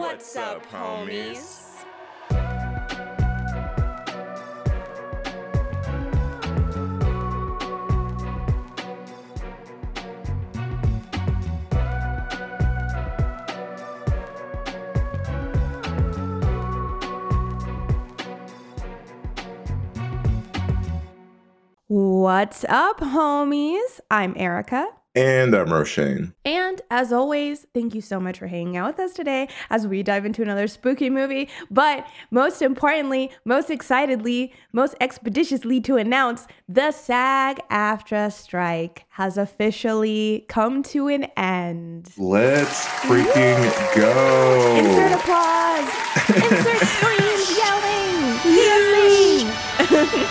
What's up, homies? What's up, homies? I'm Erica. And I'm Roshane. And as always, thank you so much for hanging out with us today as we dive into another spooky movie. But most importantly, most excitedly, most expeditiously to announce the SAG AFTRA strike has officially come to an end. Let's freaking go. Insert applause. Insert screams, yelling, dancing.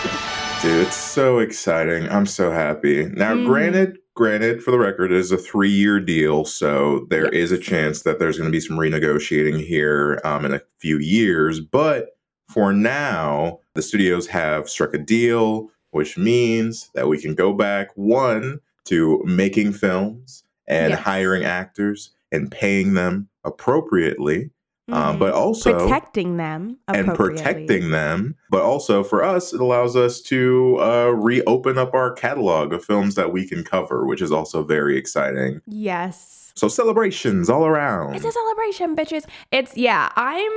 Dude, it's so exciting. I'm so happy. Now, Mm. granted, granted, for the record, it is a three year deal, so there is Yes. a chance that there's going to be some renegotiating here um, in a few years. But for now, the studios have struck a deal, which means that we can go back one to making films and Yes. hiring actors and paying them appropriately, um, Mhm. but also protecting them and protecting them. But also for us, it allows us to uh, reopen up our catalog of films that we can cover, which is also very exciting. Yes. So celebrations all around. It's a celebration, bitches. It's yeah. I'm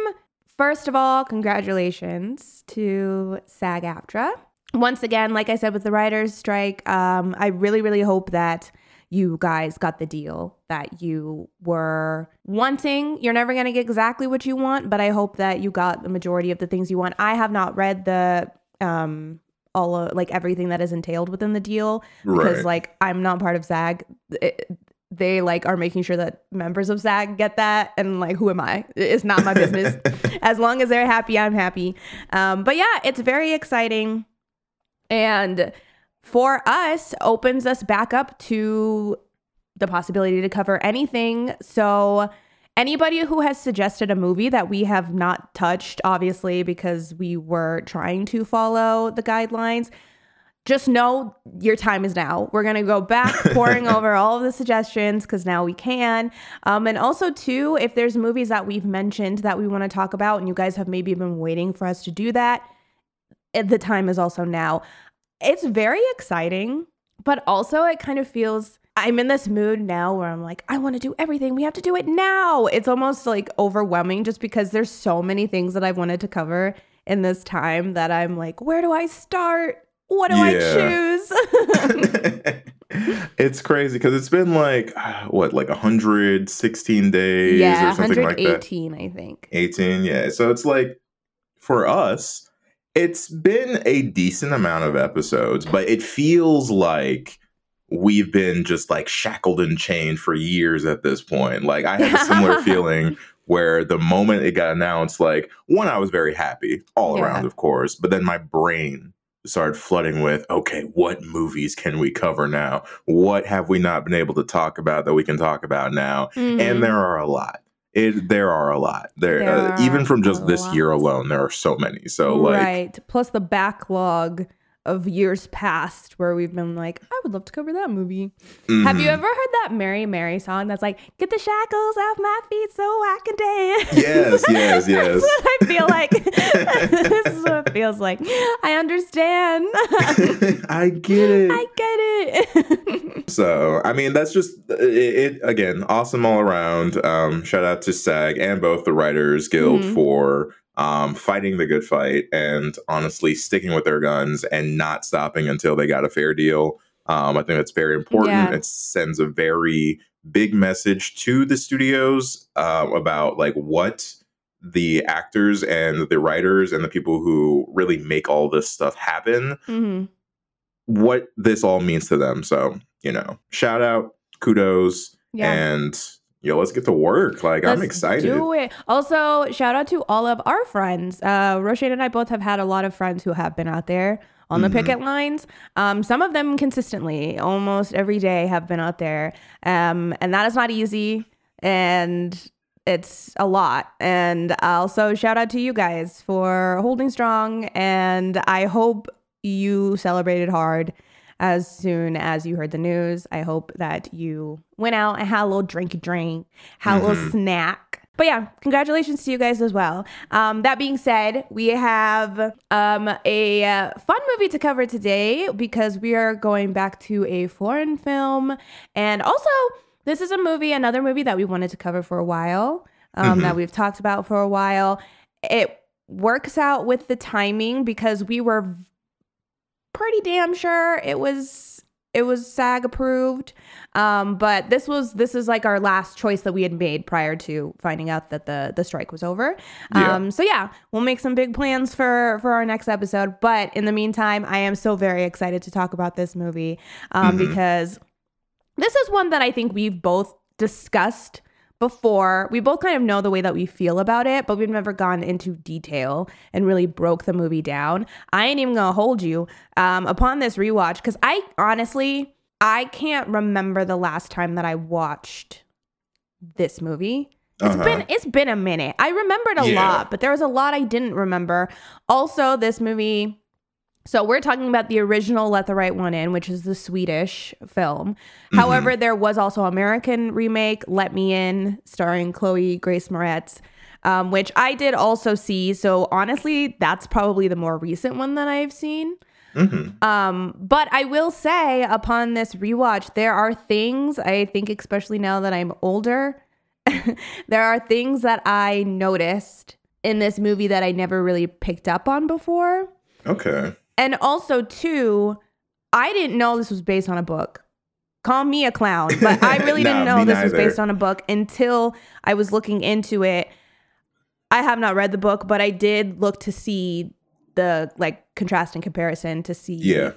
first of all, congratulations to SAG AFTRA. Once again, like I said with the writers' strike, um, I really, really hope that you guys got the deal that you were wanting. You're never gonna get exactly what you want, but I hope that you got the majority of the things you want. I have not read the um all of, like everything that is entailed within the deal because right. like I'm not part of SAG. It- they like are making sure that members of SAG get that, and like who am I? It's not my business. as long as they're happy, I'm happy. Um, but yeah, it's very exciting, and for us, opens us back up to the possibility to cover anything. So. Anybody who has suggested a movie that we have not touched, obviously, because we were trying to follow the guidelines, just know your time is now. We're gonna go back pouring over all of the suggestions because now we can. Um, and also too, if there's movies that we've mentioned that we want to talk about, and you guys have maybe been waiting for us to do that, eh, the time is also now. It's very exciting, but also it kind of feels. I'm in this mood now where I'm like, I want to do everything. We have to do it now. It's almost like overwhelming just because there's so many things that I've wanted to cover in this time that I'm like, where do I start? What do Yeah. I choose? it's crazy because it's been like what, like 116 days yeah, or something like that. 118, I think. 18, yeah. So it's like for us, it's been a decent amount of episodes, but it feels like we've been just like shackled and chained for years at this point. Like I had a similar feeling where the moment it got announced, like one, I was very happy all Yeah. around, of course, but then my brain started flooding with, okay, what movies can we cover now? What have we not been able to talk about that we can talk about now? Mhm. and there are a lot. It there are a lot. There, There uh, even from just this year alone, there are so many. So like, right. Plus the backlog of years past where we've been like, I would love to cover that movie. Have you mhm. ever heard that Mary Mary song that's like, get the shackles off my feet so I can dance? Yes, yes, yes. I feel like. this is what it feels like. I understand. I get it. I get it. so I mean, that's just it, it. Again, awesome all around. Um, shout out to SAG and both the Writers Guild Mhm. for um, fighting the good fight and honestly sticking with their guns and not stopping until they got a fair deal. Um, I think that's very important. Yeah. It sends a very big message to the studios uh, about like what the actors and the writers and the people who really make all this stuff happen Mhm. what this all means to them. So, you know, shout out, kudos, Yeah. and yo, let's get to work. Like, I'm Let's excited. Do it. Also, shout out to all of our friends. Uh, Roshane and I both have had a lot of friends who have been out there on the Mhm. picket lines. Um, some of them consistently, almost every day, have been out there, um, and that is not easy. And it's a lot. And also, shout out to you guys for holding strong. And I hope you celebrated hard as soon as you heard the news. I hope that you went out and had a little drink drink, had a little Mhm. snack, But yeah, congratulations to you guys as well. Um, that being said, we have um, a uh, fun movie to cover today because we are going back to a foreign film. And also, this is a movie, another movie that we wanted to cover for a while, um, that we've talked about for a while. It works out with the timing because we were pretty damn sure it was it was SAG approved. Um, but this was this is like our last choice that we had made prior to finding out that the the strike was over. Yeah. Um, so yeah, we'll make some big plans for for our next episode. But in the meantime, I am so very excited to talk about this movie um, because this is one that I think we've both discussed before. We both kind of know the way that we feel about it, but we've never gone into detail and really broke the movie down. I ain't even gonna hold you um, upon this rewatch because I honestly I can't remember the last time that I watched this movie. It's Uh-huh. been it's been a minute. I remembered a Yeah. lot, but there was a lot I didn't remember. Also, this movie so we're talking about the original Let the Right One In, which is the Swedish film. However, there was also American remake Let Me In, starring Chloe Grace Moretz, um, which I did also see. So honestly, that's probably the more recent one that I've seen. Mhm. Um, but I will say, upon this rewatch, there are things I think, especially now that I'm older, there are things that I noticed in this movie that I never really picked up on before. Okay. And also, too, I didn't know this was based on a book. Call me a clown, but I really didn't know this was based on a book until I was looking into it. I have not read the book, but I did look to see the like contrast and comparison to see Yeah.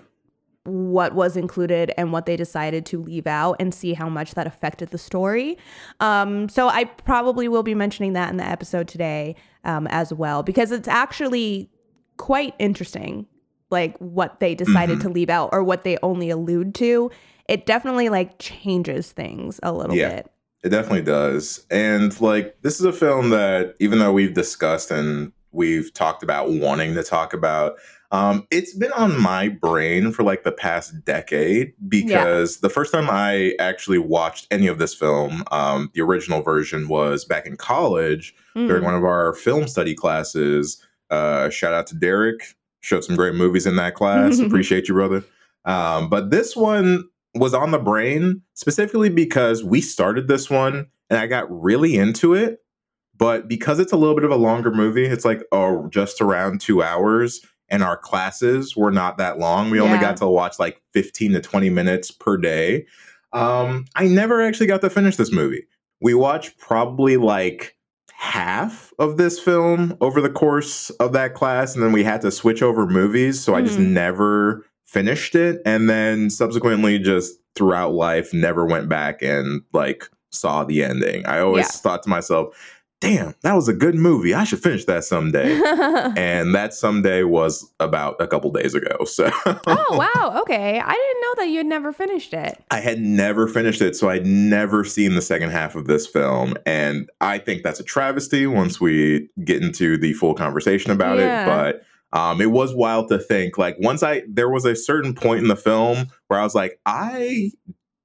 what was included and what they decided to leave out and see how much that affected the story. Um, so I probably will be mentioning that in the episode today um, as well because it's actually quite interesting, like what they decided Mm-hmm. to leave out or what they only allude to. It definitely like changes things a little Yeah. bit. It definitely does. And like this is a film that even though we've discussed and we've talked about wanting to talk about, um, it's been on my brain for like the past decade because the first time I actually watched any of this film, um, the original version was back in college during Mm. one of our film study classes. Uh, shout out to Derek. Showed some great movies in that class. Appreciate you, brother. Um, but this one was on the brain specifically because we started this one and I got really into it. But because it's a little bit of a longer movie, it's like oh, just around two hours, and our classes were not that long. We only got to watch like 15 to 20 minutes per day. Um, I never actually got to finish this movie. We watched probably like half of this film over the course of that class, and then we had to switch over movies. So I just Mhm. never finished it. And then subsequently, just throughout life, never went back and like saw the ending. I always Yeah. thought to myself, damn, that was a good movie. I should finish that someday. and that someday was about a couple days ago. So oh wow, okay. I didn't know that you had never finished it. I had never finished it, so I'd never seen the second half of this film. And I think that's a travesty once we get into the full conversation about Yeah. it. But um, it was wild to think. Like, once I, there was a certain point in the film where I was like, I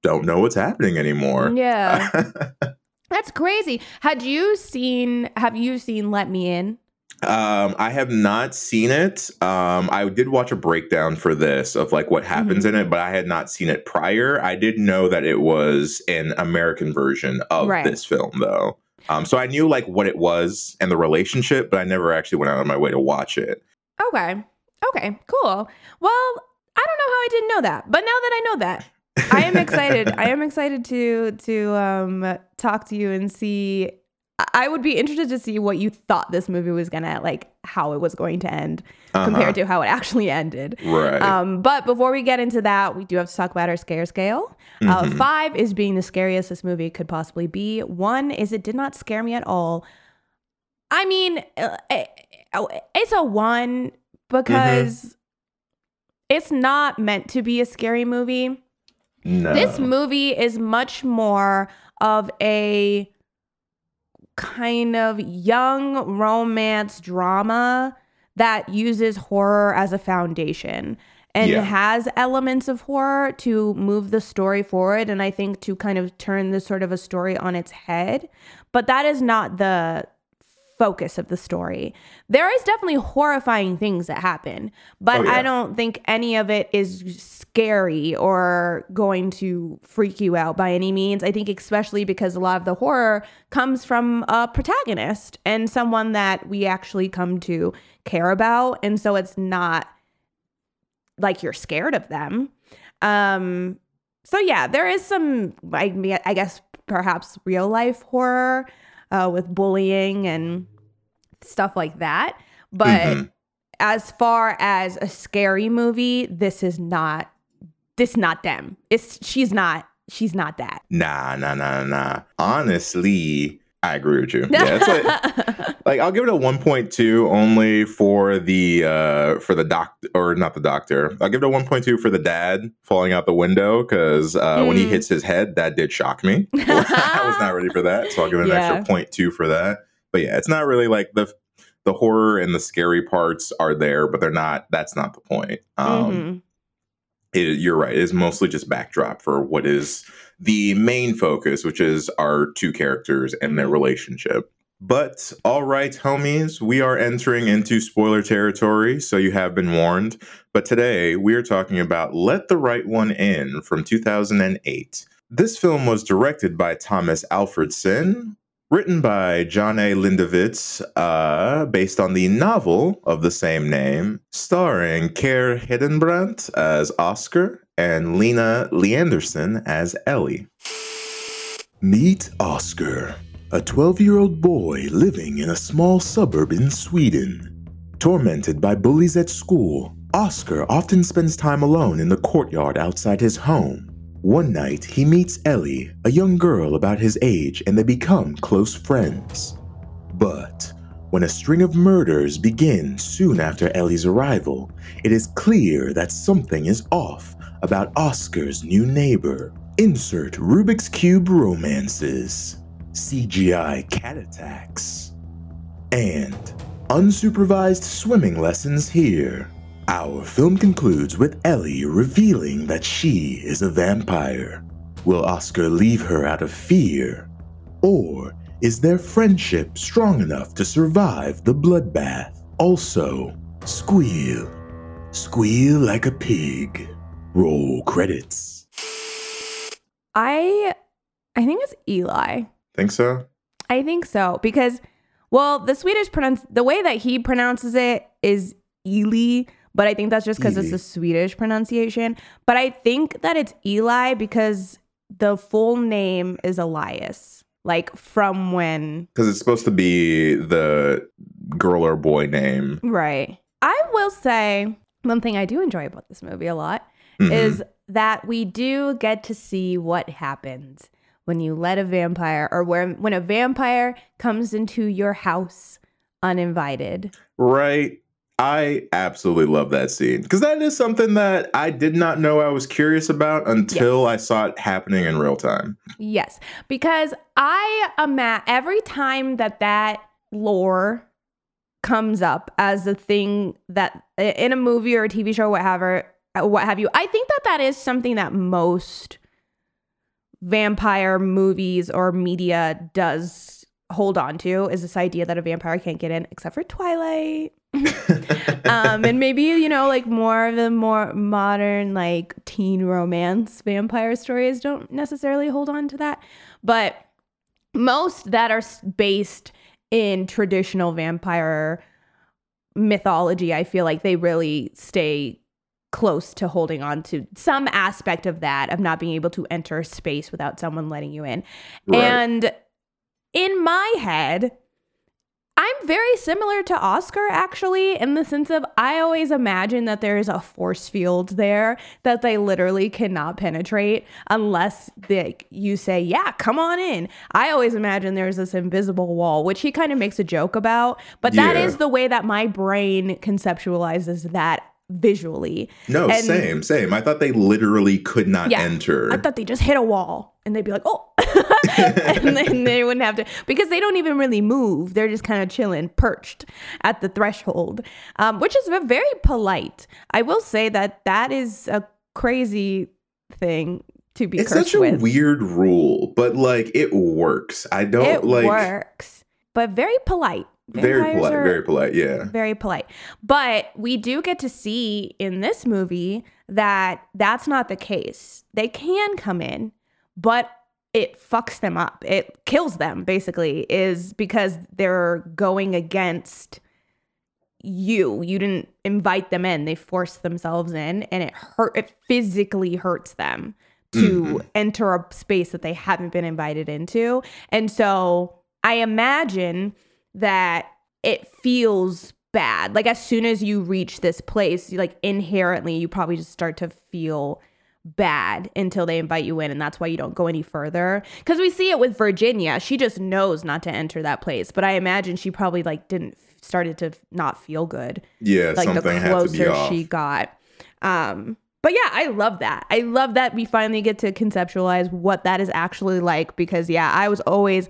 don't know what's happening anymore. Yeah. That's crazy. Had you seen have you seen Let Me In? Um, I have not seen it. Um, I did watch a breakdown for this of like what happens Mm-hmm. in it, but I had not seen it prior. I did know that it was an American version of Right. this film, though. Um, so I knew like what it was and the relationship, but I never actually went out of my way to watch it. Okay. Okay, cool. Well, I don't know how I didn't know that, but now that I know that, I am excited. I am excited to to um talk to you and see I- would be interested to see what you thought this movie was gonna like how it was going to end compared to how it actually ended. Uh-huh. right. Um, but before we get into that, we do have to talk about our scare scale. Uh, Mhm. five is being the scariest this movie could possibly be. One is it did not scare me at all. I mean, uh, eh, eh, it's a one because it's not meant to be a scary movie. No. This movie is much more of a kind of young romance drama that uses horror as a foundation. and Yeah. has elements of horror to move the story forward and I think to kind of turn this sort of a story on its head. But that is not the focus of the story. There is definitely horrifying things that happen, but Oh, yeah. I don't think any of it is scary or going to freak you out by any means. I think especially because a lot of the horror comes from a protagonist and someone that we actually come to care about and so it's not like you're scared of them. Um so yeah, there is some I mean, I guess perhaps real life horror uh, with bullying and stuff like that. But Mhm. as far as a scary movie, this is not this not them. It's she's not she's not that. Nah, nah, nah, nah. Honestly, I agree with you. Yeah, it's like, like I'll give it a 1.2 only for the uh for the doc or not the doctor. I'll give it a 1.2 for the dad falling out the window because uh, when he Mm. hits his head, that did shock me. I was not ready for that, so I'll give it an Yeah. extra 0.2 for that. But yeah, it's not really like the the horror and the scary parts are there, but they're not. That's not the point. Um, Mhm. it, you're right. It is mostly just backdrop for what is the main focus, which is our two characters and their mm-hmm. relationship. But all right, homies, we are entering into spoiler territory, so you have been warned. But today we are talking about Let the Right One In from 2008. This film was directed by Tomas Alfredson, written by John A. Lindovitz, uh, based on the novel of the same name, starring Kåre Hedebrant as Oscar and Lena Leandersson as Ellie. Meet Oscar, a 12 year old boy living in a small suburb in Sweden. Tormented by bullies at school, Oscar often spends time alone in the courtyard outside his home. One night, he meets Ellie, a young girl about his age, and they become close friends. But when a string of murders begin soon after Ellie's arrival, it is clear that something is off about Oscar's new neighbor. Insert Rubik's Cube romances, CGI cat attacks, and unsupervised swimming lessons here. Our film concludes with Ellie revealing that she is a vampire. Will Oscar leave her out of fear? Or is their friendship strong enough to survive the bloodbath? Also, squeal. Squeal like a pig. Roll credits. I I think it's Eli. Think so? I think so because well, the Swedish pronounce the way that he pronounces it is Eli, but I think that's just because it's the Swedish pronunciation. But I think that it's Eli because the full name is Elias. Like from when Because it's supposed to be the girl or boy name. Right. I will say one thing I do enjoy about this movie a lot Mhm. is that we do get to see what happens when you let a vampire or where when a vampire comes into your house uninvited. Right. I absolutely love that scene because that is something that I did not know I was curious about until I saw it happening in real time. Yes, because I ima- every time that that lore comes up as a thing that in a movie or a TV show, whatever, uh, what have you, I think that that is something that most vampire movies or media does hold on to is this idea that a vampire can't get in except for Twilight. um and maybe you know like more of the more modern like teen romance vampire stories don't necessarily hold on to that but most that are based in traditional vampire mythology i feel like they really stay close to holding on to some aspect of that of not being able to enter space without someone letting you in Right. and in my head, I'm very similar to Oscar actually, in the sense of I always imagine that there is a force field there that they literally cannot penetrate unless they, you say, Yeah, come on in. I always imagine there's this invisible wall, which he kind of makes a joke about, but that Yeah. is the way that my brain conceptualizes that visually. no, And- same, same. I thought they literally could not Yeah. enter. I thought they just hit a wall and they'd be like, Oh, and then they wouldn't have to because they don't even really move. They're just kind of chilling, perched at the threshold, um, which is very polite. I will say that that is a crazy thing to be It's such a with. weird rule, but like it works. I don't it like works, but very polite. very polite, very polite. Yeah. very polite. But we do get to see in this movie that that's not the case. They can come in, but it fucks them up. It kills them basically is because they're going against you. You didn't invite them in. They forced themselves in and it hurt it physically hurts them to Mhm. enter a space that they haven't been invited into. And so I imagine that it feels bad. Like as soon as you reach this place, you like inherently you probably just start to feel bad until they invite you in and that's why you don't go any further because we see it with virginia she just knows not to enter that place but i imagine she probably like didn't started to not feel good Yeah, like the something had to be closer she got. Um, but yeah, I love that. I love that we finally get to conceptualize what that is actually like because yeah, I was always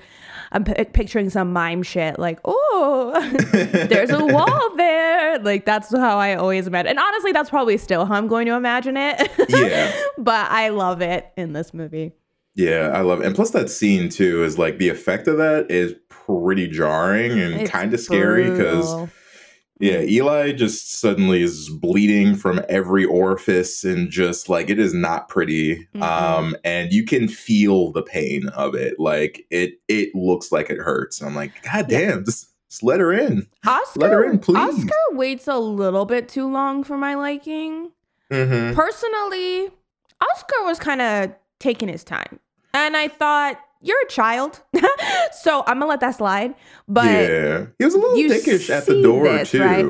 I'm p- picturing some mime shit like, oh, there's a wall there. Like that's how I always imagine. And honestly, that's probably still how I'm going to imagine it. Yeah. but I love it in this movie. Yeah, I love it. And plus that scene too is like the effect of that is pretty jarring and kind of scary because. Yeah, Eli just suddenly is bleeding from every orifice and just like it is not pretty. Mhm. Um and you can feel the pain of it. Like it it looks like it hurts. I'm like, God damn, just, just let her in. Oscar, Let her in, please. Oscar waits a little bit too long for my liking. Mm-hmm. Personally, Oscar was kind of taking his time. And I thought, you're a child. so I'm going to let that slide. But yeah. He was a little dickish at the door this, too. right?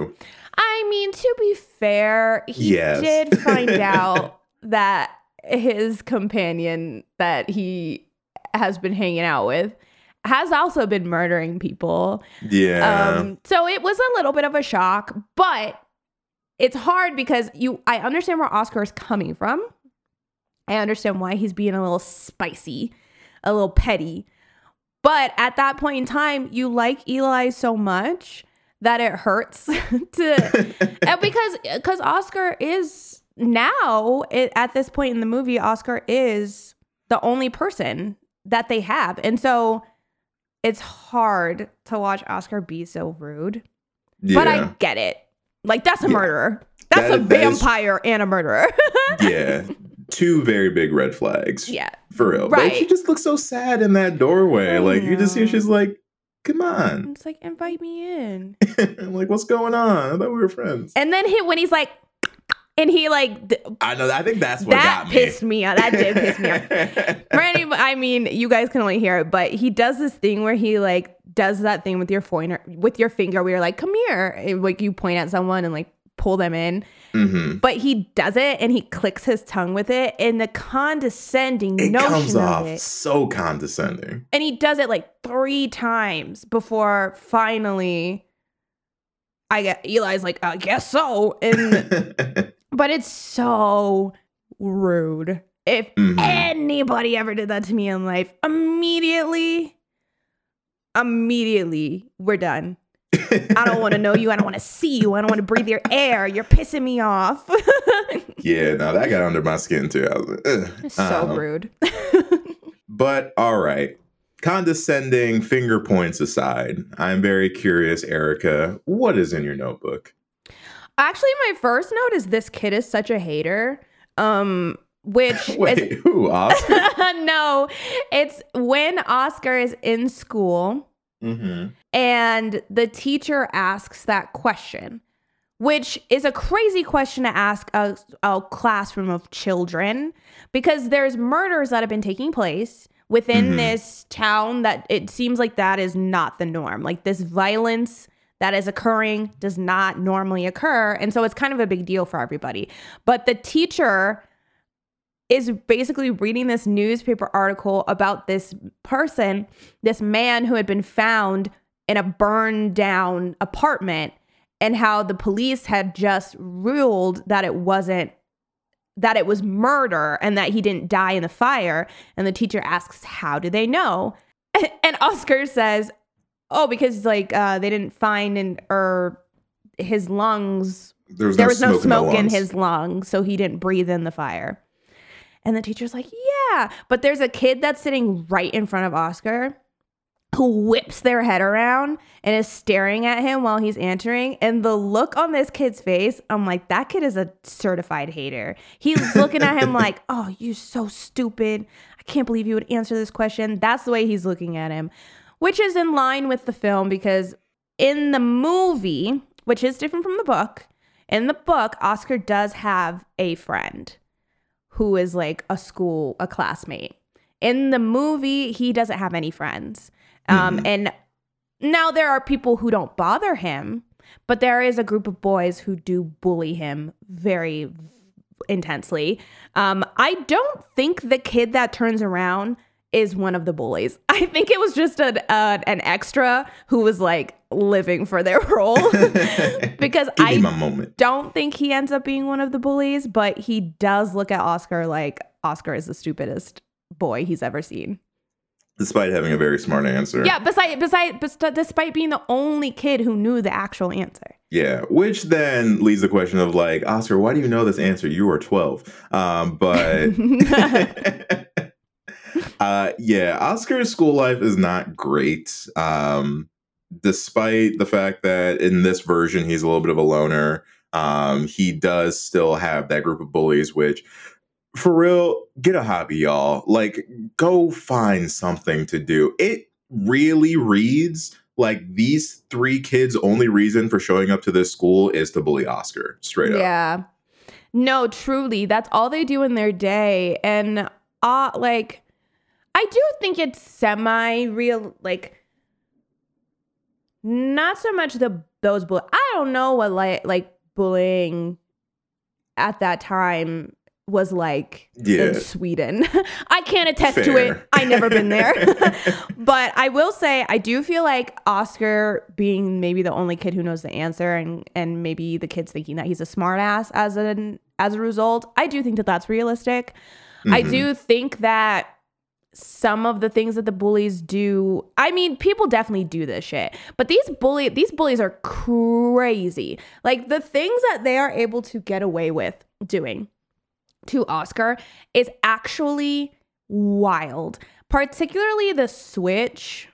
I mean, to be fair, he Yes. did find out that his companion that he has been hanging out with has also been murdering people. Yeah. Um, so it was a little bit of a shock, but it's hard because you I understand where Oscar is coming from. I understand why he's being a little spicy, a little petty. But at that point in time, you like Eli so much that it hurts to and because because Oscar is now it, at this point in the movie, Oscar is the only person that they have, and so it's hard to watch Oscar be so rude. yeah. But I get it. Like that's a Yeah. murderer. That's That- a that is- vampire and a murderer. yeah. Two very big red flags. yeah. For real. Right. She just looks so sad in that doorway. Like you just see she's mm-hmm. like, come on. It's like invite me in. I'm like, what's going on? I thought we were friends. And then he when he's like and he like th- I know I think that's what that got me. pissed me off. That did piss me off. For any, I mean, you guys can only hear it, but he does this thing where he like does that thing with your pointer, with your finger, where you're like, "Come here," and, like you point at someone and like pull them in. Hmm But he does it and he clicks his tongue with it, and the condescending It notion comes of off it. so condescending. And he does it like three times before finally. I get Eli's like, I guess so, and but it's so rude. If Mhm. anybody ever did that to me in life, immediately, immediately, we're done. I don't want to know you. I don't want to see you. I don't want to breathe your air. You're pissing me off. yeah, no, that got under my skin too. I was like, Ugh. It's I don't so know. rude. But all right. Condescending finger points aside, I'm very curious, Erica. What is in your notebook? Actually, my first note is this kid is such a hater. Um, which Wait, is who? Oscar? no, it's when Oscar is in school mm-hmm. and the teacher asks that question, which is a crazy question to ask a, a classroom of children because there's murders that have been taking place within Mhm. this town that it seems like that is not the norm. Like this violence that is occurring does not normally occur. And so it's kind of a big deal for everybody. But the teacher is basically reading this newspaper article about this person, this man who had been found in a burned down apartment, and how the police had just ruled that it wasn't that it was murder and that he didn't die in the fire. And the teacher asks, How do they know? And Oscar says, Oh, because like uh, they didn't find in or his lungs There was there no was no smoke, smoke in, in his lungs, so he didn't breathe in the fire. And the teacher's like, Yeah, but there's a kid that's sitting right in front of Oscar who whips their head around and is staring at him while he's answering. And the look on this kid's face, I'm like, that kid is a certified hater. He's looking at him like, oh, you're so stupid. I can't believe you would answer this question. That's the way he's looking at him, which is in line with the film because in the movie, which is different from the book, in the book, Oscar does have a friend who is like a school, a classmate. In the movie, he doesn't have any friends. Um, And now there are people who don't bother him, but there is a group of boys who do bully him very intensely. Um, I don't think the kid that turns around is one of the bullies. I think it was just an uh, an extra who was like living for their role because I don't think he ends up being one of the bullies, but he does look at Oscar like Oscar is the stupidest boy he's ever seen. Despite having a very smart answer. Yeah, beside beside bes- despite being the only kid who knew the actual answer. Yeah, which then leads the question of like, Oscar, why do you know this answer? You are 12. Um, but uh, yeah, Oscar's school life is not great. Um, despite the fact that in this version he's a little bit of a loner, um, he does still have that group of bullies, which for real, get a hobby, y'all. Like, go find something to do. It really reads like these three kids' only reason for showing up to this school is to bully Oscar, straight up. Yeah. No, truly, that's all they do in their day. And uh like I do think it's semi real like not so much the those bull I don't know what like like bullying at that time was like Yeah. in Sweden. I can't attest to it. I never been there. but I will say I do feel like Oscar being maybe the only kid who knows the answer and and maybe the kids thinking that he's a smartass as an as a result. I do think that that's realistic. I Mhm. do think that some of the things that the bullies do i mean people definitely do this shit but these bully these bullies are crazy like the things that they are able to get away with doing to oscar is actually wild particularly the switch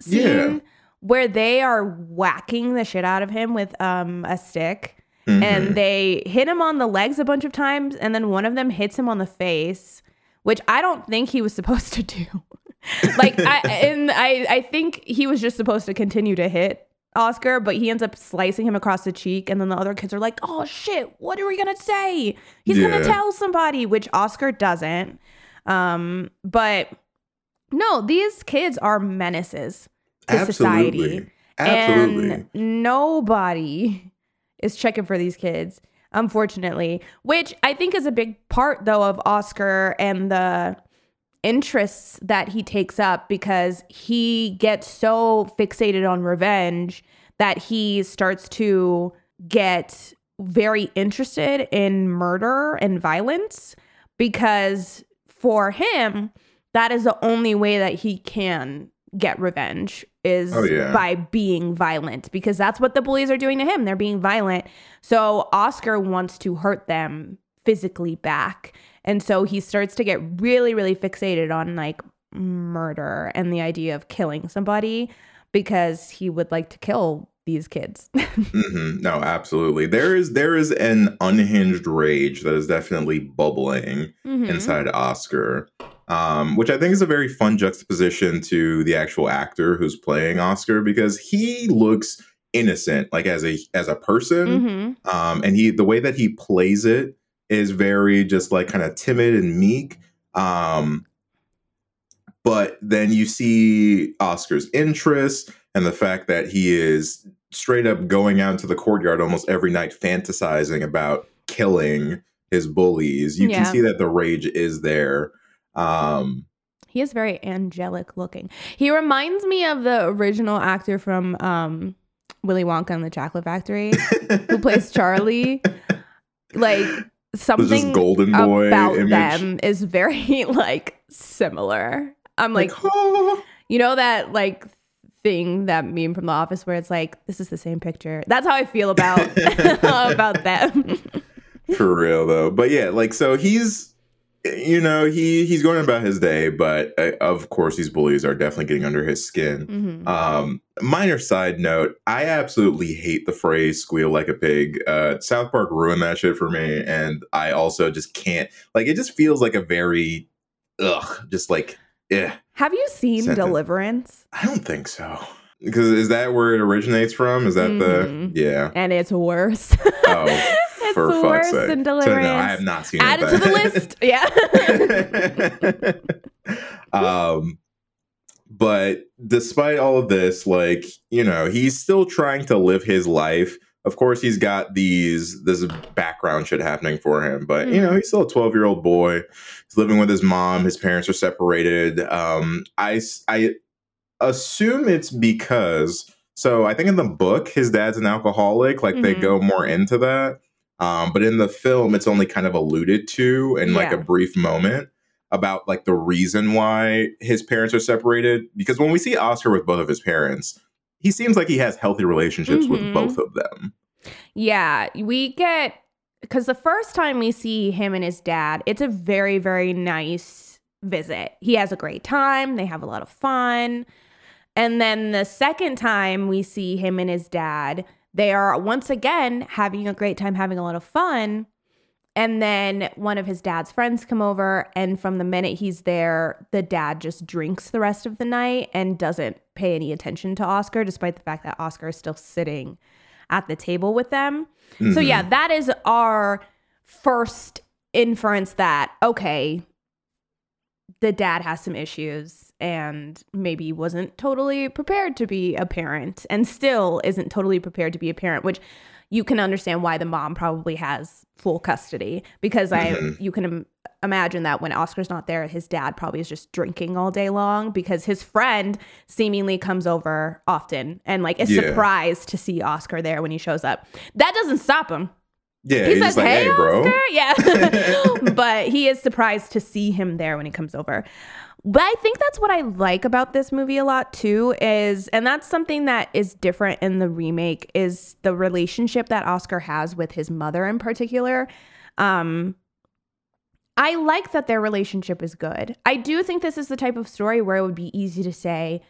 scene Yeah. where they are whacking the shit out of him with um a stick Mhm. and they hit him on the legs a bunch of times and then one of them hits him on the face which i don't think he was supposed to do. Like i and i i think he was just supposed to continue to hit oscar but he ends up slicing him across the cheek and then the other kids are like oh shit what are we gonna say? He's Yeah. gonna tell somebody which oscar doesn't. Um but no these kids are menaces to society Absolutely. and nobody is checking for these kids, unfortunately, which I think is a big part, though, of Oscar and the interests that he takes up because he gets so fixated on revenge that he starts to get very interested in murder and violence because for him that is the only way that he can get revenge is Oh, yeah. by being violent because that's what the bullies are doing to him they're being violent so oscar wants to hurt them physically back and so he starts to get really really fixated on like murder and the idea of killing somebody because he would like to kill these kids Mhm. No, absolutely. There is there is an unhinged rage that is definitely bubbling Mhm. inside Oscar, um, which I think is a very fun juxtaposition to the actual actor who's playing Oscar because he looks innocent, like as a as a person, Mhm. um, and he the way that he plays it is very just like kind of timid and meek. Um, but then you see Oscar's interest and the fact that he is straight up going out into the courtyard almost every night fantasizing about killing his bullies. You Yeah. can see that the rage is there. Um, He is very angelic looking. He reminds me of the original actor from um, Willy Wonka and the Chocolate Factory, who plays Charlie. Like something golden boy about image. them is very like similar. I'm like, oh. you know that like thing that meme from The Office where it's like, this is the same picture. That's how I feel about about them. for real though. But yeah, like so he's you know he he's going about his day, but uh, of course these bullies are definitely getting under his skin. Mhm. Um, minor side note: I absolutely hate the phrase "squeal like a pig." Uh, South Park ruined that shit for me, and I also just can't. Like, it just feels like a very, ugh, just like, yeah. Have you seen Sentence. Deliverance? I don't think so. Because is that where it originates from? Is that Mhm. the yeah? And it's worse. Oh, it's for fuck's worse sake! than So no, I have not seen Add it. to the list. Yeah. um, but despite all of this, like you know, he's still trying to live his life. Of course, he's got these this background shit happening for him, but you know, Mhm. he's still a twelve year old boy. He's living with his mom. His parents are separated. Um, I I assume it's because. So I think in the book, his dad's an alcoholic. Like they Mhm. go more into that. Um, but in the film, it's only kind of alluded to in like a brief moment about like the reason why his parents are separated. Because when we see Oscar with both of his parents, he seems like he has healthy relationships with Mhm. both of them. Yeah, we get because the first time we see him and his dad, it's a very, very nice visit. He has a great time, they have a lot of fun. And then the second time we see him and his dad, they are once again having a great time, having a lot of fun. And then one of his dad's friends come over, and from the minute he's there, the dad just drinks the rest of the night and doesn't pay any attention to Oscar, despite the fact that Oscar is still sitting at the table with them. So Mhm. yeah, that is our first inference that okay, the dad has some issues and maybe wasn't totally prepared to be a parent and still isn't totally prepared to be a parent, which you can understand why the mom probably has full custody because I Mhm. you can Im- imagine that when Oscar's not there, his dad probably is just drinking all day long because his friend seemingly comes over often and like is Yeah. surprised to see Oscar there when he shows up. That doesn't stop him. Yeah, He he's says, like, "Hey, hey, bro. Oscar," yeah, but he is surprised to see him there when he comes over. But I think that's what I like about this movie a lot too is and that's something that is different in the remake is the relationship that Oscar has with his mother in particular. Um I like that their relationship is good. I do think this is the type of story where it would be easy to say,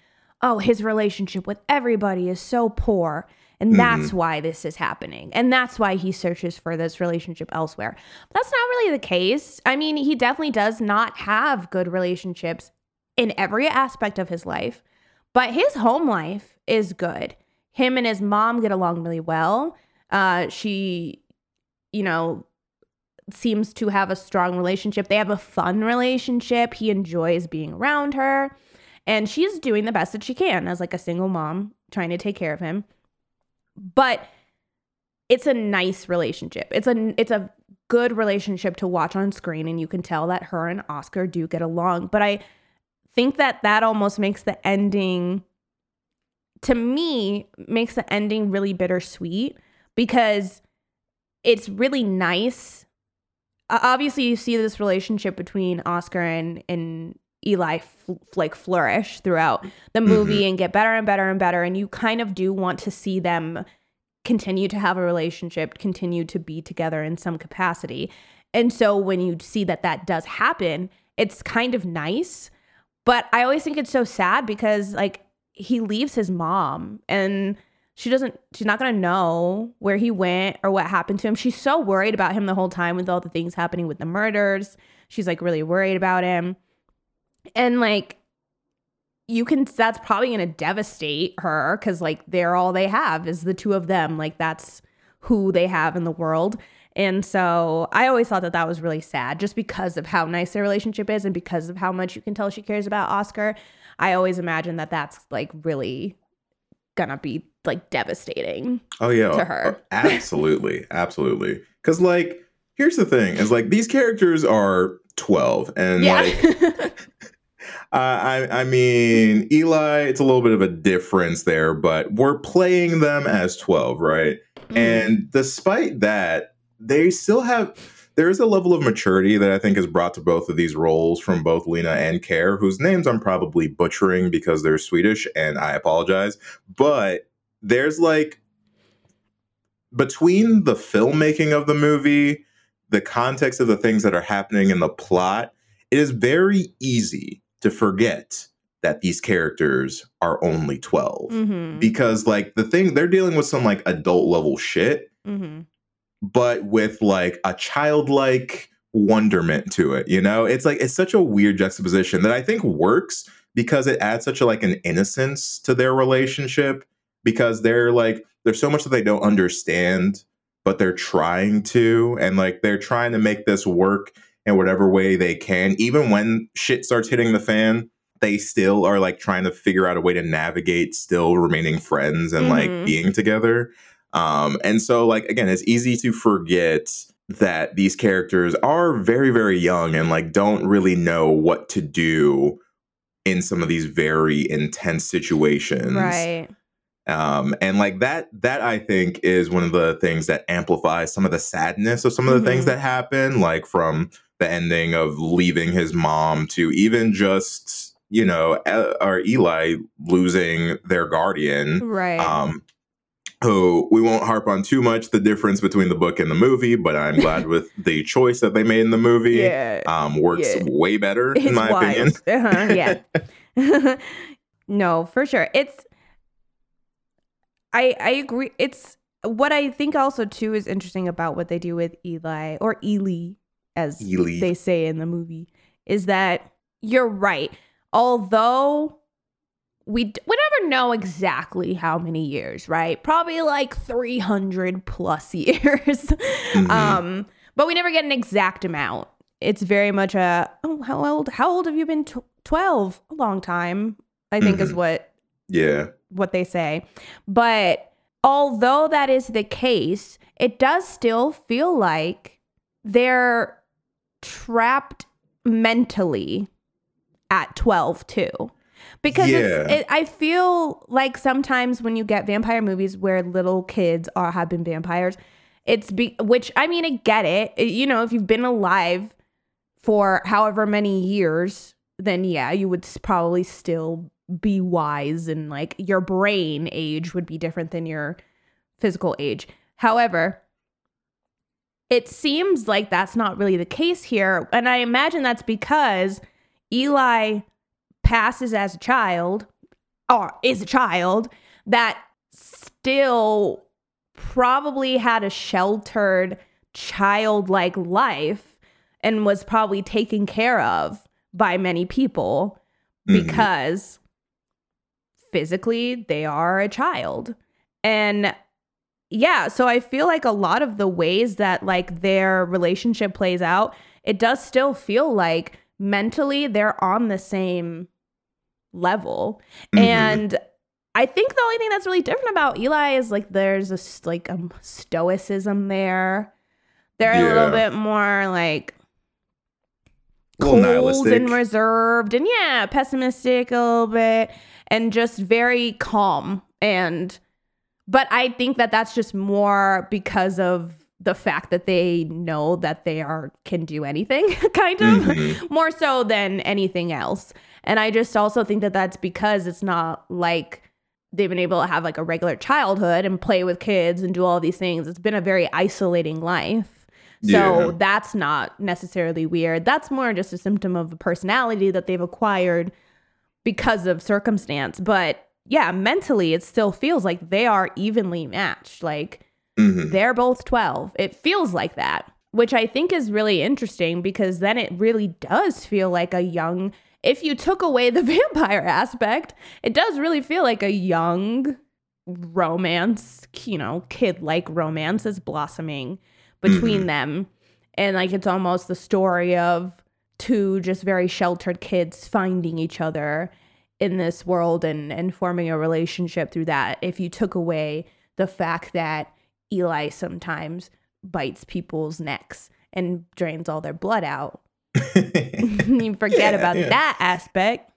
"Oh, his relationship with everybody is so poor." And that's why this is happening. And that's why he searches for this relationship elsewhere. But that's not really the case. I mean, he definitely does not have good relationships in every aspect of his life, but his home life is good. Him and his mom get along really well. Uh, she, you know, seems to have a strong relationship. They have a fun relationship. He enjoys being around her. And she's doing the best that she can as like a single mom trying to take care of him. But it's a nice relationship. It's a it's a good relationship to watch on screen and you can tell that her and Oscar do get along. But I think that that almost makes the ending to me makes the ending really bittersweet because it's really nice. Obviously, you see this relationship between Oscar and and Eli f- like flourish throughout the movie mm-hmm. and get better and better and better, and you kind of do want to see them continue to have a relationship, continue to be together in some capacity. And so when you see that that does happen, it's kind of nice. But I always think it's so sad because like he leaves his mom and she doesn't she's not going to know where he went or what happened to him. She's so worried about him the whole time with all the things happening with the murders. She's like really worried about him. And like you can that's probably going to devastate her cuz like they're all they have is the two of them. Like that's who they have in the world. And so I always thought that that was really sad just because of how nice their relationship is and because of how much you can tell she cares about Oscar. I always imagine that that's like really gonna be like devastating. Oh yeah, to her. absolutely, absolutely. Because like, here's the thing: is like these characters are twelve, and yeah. like, uh, I I mean, Eli, it's a little bit of a difference there, but we're playing them as twelve, right? Mm. And despite that, they still have there is a level of maturity that I think is brought to both of these roles from both Lena and Kåre, whose names I'm probably butchering because they're Swedish and I apologize. But there's like between the filmmaking of the movie, the context of the things that are happening in the plot, it is very easy to forget that these characters are only 12 Mm-hmm. because like the thing they're dealing with some like adult level shit Mm-hmm. but with like a childlike wonderment to it you know it's like it's such a weird juxtaposition that i think works because it adds such a like an innocence to their relationship because they're like there's so much that they don't understand but they're trying to and like they're trying to make this work in whatever way they can even when shit starts hitting the fan they still are like trying to figure out a way to navigate still remaining friends and Mhm. like being together um and so like again it's easy to forget that these characters are very very young and like don't really know what to do in some of these very intense situations Right. um and like that that i think is one of the things that amplifies some of the sadness of some of the things Mhm. that happen like from the ending of leaving his mom to even just you know or eli losing their guardian Right. um who we won't harp on too much the difference between the book and the movie but i'm glad with the choice that they made in the movie yeah. um works Yeah. way better in It's my opinion. Uh-huh, yeah. no, for sure. It's I I agree. It's what I think also too is interesting about what they do with Eli or Ely as they say in the movie is that you're right. Although we d- we never know exactly how many years, right? Probably like 300 plus years. Mhm. Um but we never get an exact amount. It's very much a oh how old how old have you been 12? A long time. I think is Mhm. what yeah what they say. But although that is the case, it does still feel like they're trapped mentally at 12 too. Because it's, Yeah. it, I feel like sometimes when you get vampire movies where little kids are have been vampires, it's be which I mean I get it. It- You know, if you've been alive for however many years, then yeah, you would probably still be wise and like your brain age would be different than your physical age. However, it seems like that's not really the case here. And I imagine that's because Eli passes as a child or is a child that still probably had a sheltered childlike life and was probably taken care of by many people Mhm. because physically they are a child. And yeah, so I feel like a lot of the ways that like their relationship plays out, it does still feel like mentally they're on the same level. Mhm. And I think the only thing that's really different about Eli is like there's a s- like a stoicism there. They're a little bit more like cold and reserved and yeah, pessimistic a little bit and just very calm and but I think that that's just more because of the fact that they know that they are can do anything kind of Mhm. more so than anything else. And I just also think that that's because it's not like they've been able to have like a regular childhood and play with kids and do all these things. It's been a very isolating life. So Yeah. that's not necessarily weird. That's more just a symptom of a personality that they've acquired because of circumstance. But yeah, mentally, it still feels like they are evenly matched. Like Mhm. they're both 12. It feels like that, which I think is really interesting because then it really does feel like a young, if you took away the vampire aspect, it does really feel like a young romance, you know, kid like romance is blossoming between Mhm. them. And like it's almost the story of two just very sheltered kids finding each other in this world and and forming a relationship through that if you took away the fact that Eli sometimes bites people's necks and drains all their blood out. you forget Yeah, about yeah. that aspect.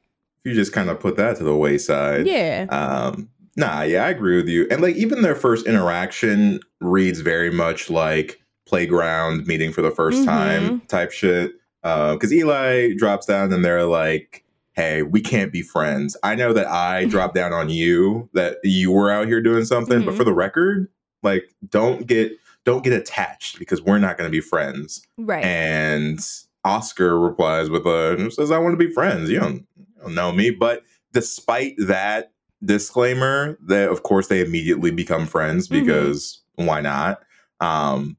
If you just kind of put that to the wayside. Yeah. Um, nah, yeah, I agree with you. And like even their first interaction reads very much like playground meeting for the 1st Mhm. time type shit. Because Eli drops down and they're like, "Hey, we can't be friends. I know that I dropped down on you, that you were out here doing something, but Mhm. for the record, like, don't get don't get attached because we're not going to be friends." Right. And Oskar replies with a says, "I want to be friends. You don't, you don't know me." But despite that disclaimer, that of course they immediately become friends Mhm. because why not? Um,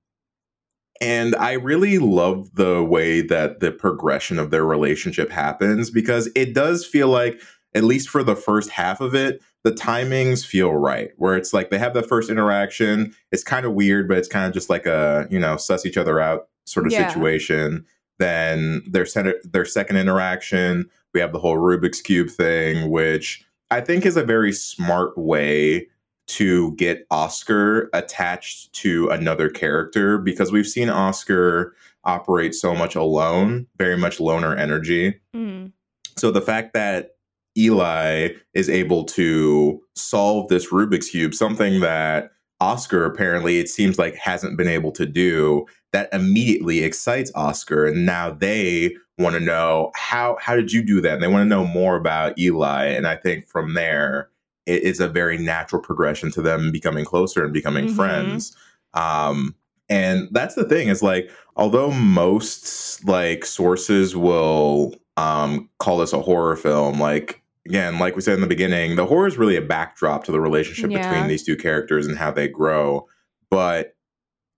and I really love the way that the progression of their relationship happens because it does feel like, at least for the first half of it, the timings feel right. Where it's like they have the first interaction, it's kind of weird, but it's kind of just like a you know suss each other out sort of Yeah. situation. Then their center, their second interaction, we have the whole Rubik's cube thing, which I think is a very smart way to get Oskar attached to another character because we've seen Oskar operate so much alone, very much loner energy. Mhm. So the fact that Eli is able to solve this Rubik's Cube, something that Oskar apparently it seems like hasn't been able to do, that immediately excites Oskar. And now they want to know how how did you do that? And they want to know more about Eli. And I think from there, it is a very natural progression to them becoming closer and becoming Mhm. friends. Um, and that's the thing is like, although most like sources will um, call this a horror film, like again, like we said in the beginning, the horror is really a backdrop to the relationship Yeah. between these two characters and how they grow. But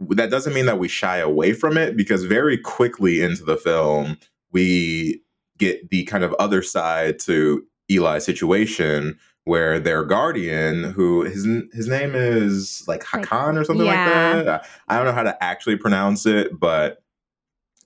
that doesn't mean that we shy away from it because very quickly into the film, we get the kind of other side to Eli's situation where their guardian, who his his name is like Like- Håkan or something yeah. like that. I don't know how to actually pronounce it, but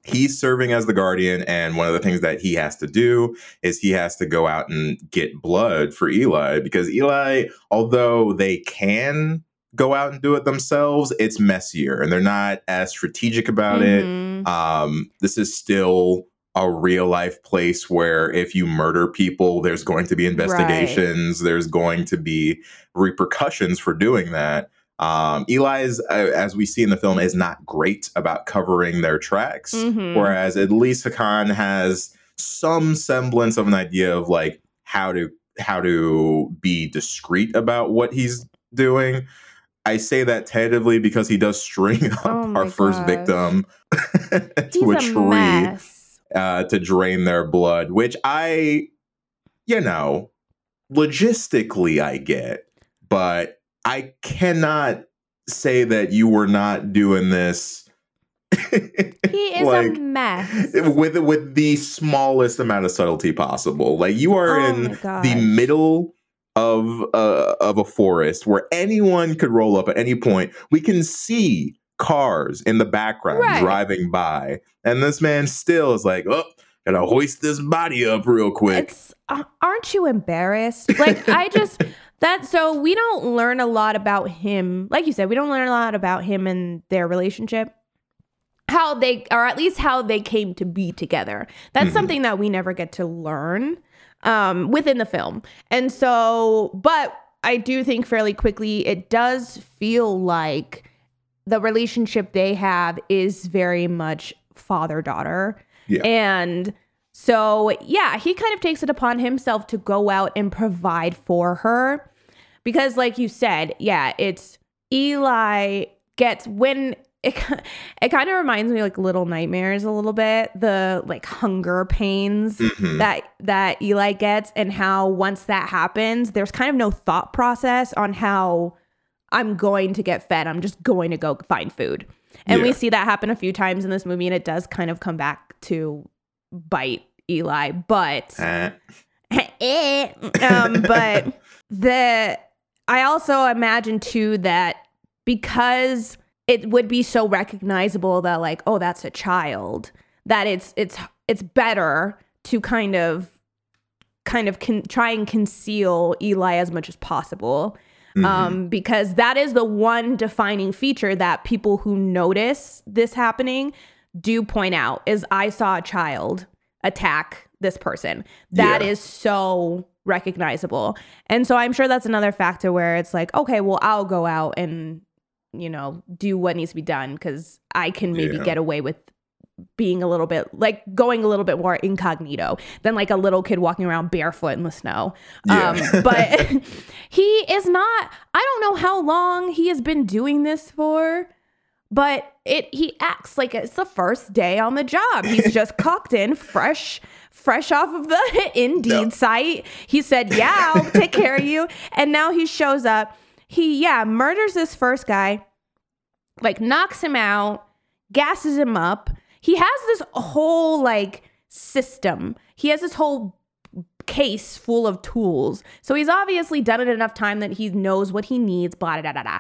he's serving as the guardian and one of the things that he has to do is he has to go out and get blood for Eli because Eli although they can go out and do it themselves it's messier and they're not as strategic about it Mhm. um, this is still a real life place where if you murder people, there's going to be investigations, there's going to be repercussions for doing that. Um, Eli's, uh, as we see in the film, is not great about covering their tracks, Mhm. whereas at least Håkan has some semblance of an idea of like how to how to be discreet about what he's doing. I say that tentatively because he does string up Oh our first gosh. victim He's to a a tree mess. Uh, to drain their blood, which I, you know, logistically I get, but I cannot say that you were not doing this. He is like, a mess. with with the smallest amount of subtlety possible. Like you are Oh in the middle of uh, of a forest where anyone could roll up at any point. We can see cars in the background Right. driving by, and this man still is like, "Oh, gotta hoist this body up real quick." It's uh, aren't you embarrassed? Like I just that so we don't learn a lot about him. Like you said, we don't learn a lot about him and their relationship. How they or at least how they came to be together. That's Mhm. something that we never get to learn um within the film. And so but I do think fairly quickly it does feel like the relationship they have is very much father daughter. Yeah. And so, yeah, he kind of takes it upon himself to go out and provide for her. Because, like you said, yeah, it's Eli gets when it, it kind of reminds me like Little Nightmares a little bit, the like hunger pains Mhm. that that Eli gets and how once that happens, there's kind of no thought process on how I'm going to get fed. I'm just going to go find food. And we see that happen a few times in this movie and it does kind of come back to bite Eli, but Eh. Eh, um, but the I also imagine too that because it would be so recognizable that like oh that's a child that it's it's it's better to kind of kind of con- try and conceal Eli as much as possible Mhm. um, because that is the one defining feature that people who notice this happening do point out is I saw a child attack this person. That is Yeah. so recognizable. And so I'm sure that's another factor where it's like, okay, well, I'll go out and you know, do what needs to be done because I can maybe Yeah. get away with being a little bit like going a little bit more incognito than like a little kid walking around barefoot in the snow. Yeah. Um, but he is not, I don't know how long he has been doing this for, but it he acts like it's the first day on the job. He's just cocked in, fresh, fresh off of the Indeed No. site. He said, Yeah, I'll take care of you. And now he shows up. He, yeah, murders this first guy, like knocks him out, gasses him up. He has this whole like system. He has this whole case full of tools. So he's obviously done it enough time that he knows what he needs, blah, da, da, da, da.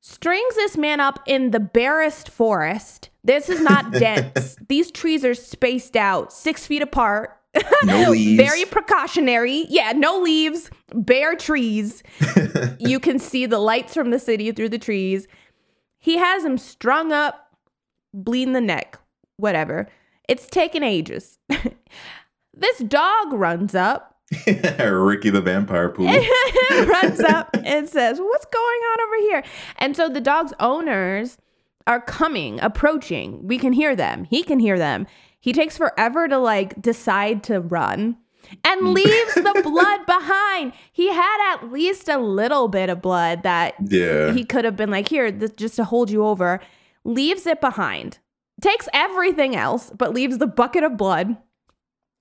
Strings this man up in the barest forest. This is not dense. These trees are spaced out six feet apart. No leaves. Very precautionary. Yeah, no leaves, bare trees. you can see the lights from the city through the trees. He has him strung up, bleeding the neck, whatever. It's taken ages. this dog runs up, Ricky the vampire pool. runs up and says, What's going on over here? And so the dog's owners are coming, approaching. We can hear them. He can hear them. He takes forever to like decide to run and mm. leaves the blood behind. He had at least a little bit of blood that Yeah. he could have been like, Here, this, just to hold you over. Leaves it behind. Takes everything else, but leaves the bucket of blood.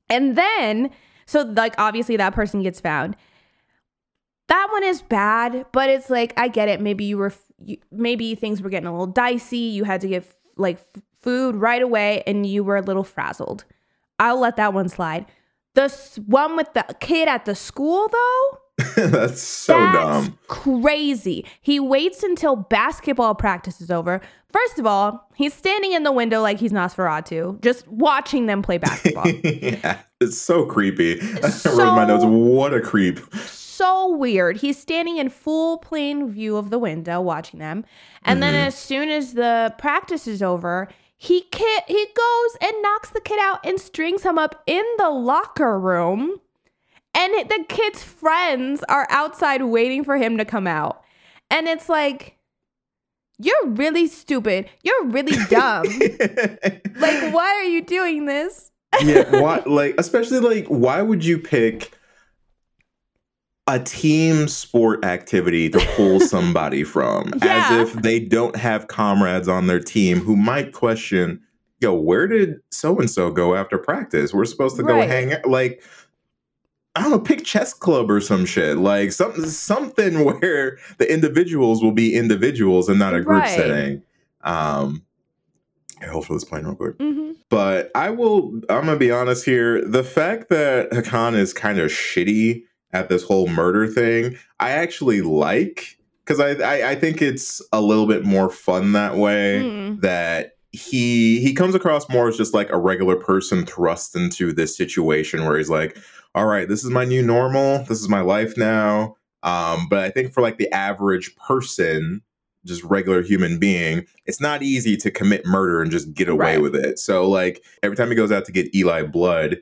And then, so like obviously that person gets found. That one is bad, but it's like I get it. Maybe you were, you, maybe things were getting a little dicey. You had to get like food right away, and you were a little frazzled. I'll let that one slide. The one with the kid at the school, though, That's so that's dumb. crazy. He waits until basketball practice is over. First of all, he's standing in the window like he's Nosferatu, just watching them play basketball. yeah, it's so creepy. I wrote my notes, what a creep. so weird. He's standing in full plain view of the window watching them. And then Mhm. as soon as the practice is over, he ki- he goes and knocks the kid out and strings him up in the locker room. And the kid's friends are outside waiting for him to come out. And it's like you're really stupid. You're really dumb. like why are you doing this? yeah, why, like especially like why would you pick a team sport activity to pull somebody from Yeah. as if they don't have comrades on their team who might question, yo, where did so and so go after practice? We're supposed to go Right. hang out like I don't know, pick chess club or some shit. Like something something where the individuals will be individuals and not a group Right. setting. Um hopefully this playing real quick. hmm But I will, I'm going to be honest here. The fact that Håkan is kind of shitty at this whole murder thing, I actually like because I, I, I think it's a little bit more fun that way. Mm. That he he comes across more as just like a regular person thrust into this situation where he's like, all right, this is my new normal. This is my life now. Um, but I think for like the average person, just regular human being, it's not easy to commit murder and just get away Right. with it. So like every time he goes out to get Eli blood,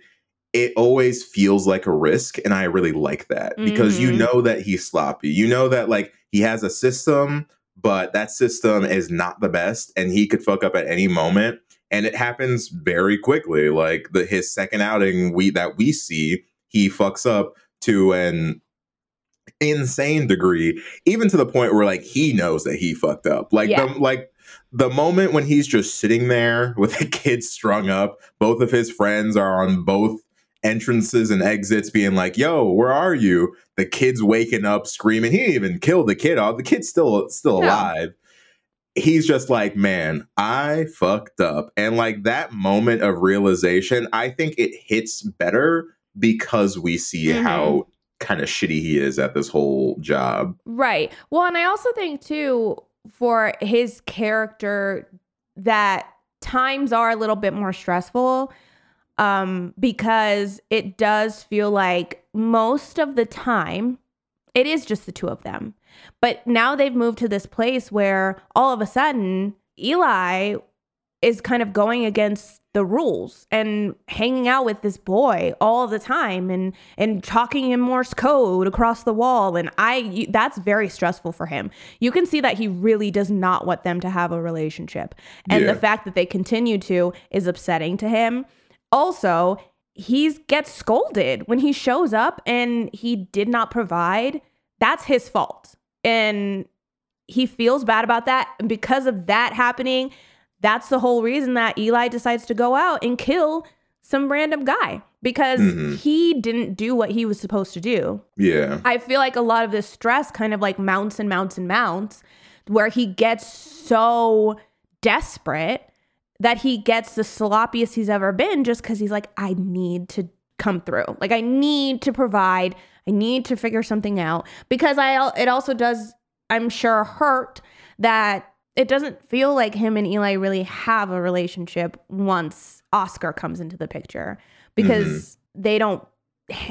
it always feels like a risk and I really like that because you Mhm. know that he's sloppy. You know that like he has a system, but that system is not the best and he could fuck up at any moment and it happens very quickly. Like the his second outing we that we see, he fucks up to an insane degree, even to the point where like he knows that he fucked up. Like Yeah. the like the moment when he's just sitting there with the kids strung up, both of his friends are on both entrances and exits being like, yo, where are you? The kid's waking up screaming. He didn't even kill the kid off. The kid's still still No. alive. He's just like, man, I fucked up. And like that moment of realization, I think it hits better because we see Mhm. how kind of shitty he is at this whole job. Right. Well, and I also think too for his character that times are a little bit more stressful um because it does feel like most of the time it is just the two of them. But now they've moved to this place where all of a sudden Eli is kind of going against the rules and hanging out with this boy all the time and and talking in Morse code across the wall and I that's very stressful for him. You can see that he really does not want them to have a relationship. And Yeah. the fact that they continue to is upsetting to him. Also, he gets scolded when he shows up and he did not provide. That's his fault. And he feels bad about that. And because of that happening, that's the whole reason that Eli decides to go out and kill some random guy because Mhm. he didn't do what he was supposed to do. Yeah. I feel like a lot of this stress kind of like mounts and mounts and mounts, where he gets so desperate that he gets the sloppiest he's ever been just because he's like, I need to come through. Like, I need to provide. I need to figure something out because I. It also does, I'm sure, hurt that it doesn't feel like him and Eli really have a relationship once Oskar comes into the picture because mm-hmm. they don't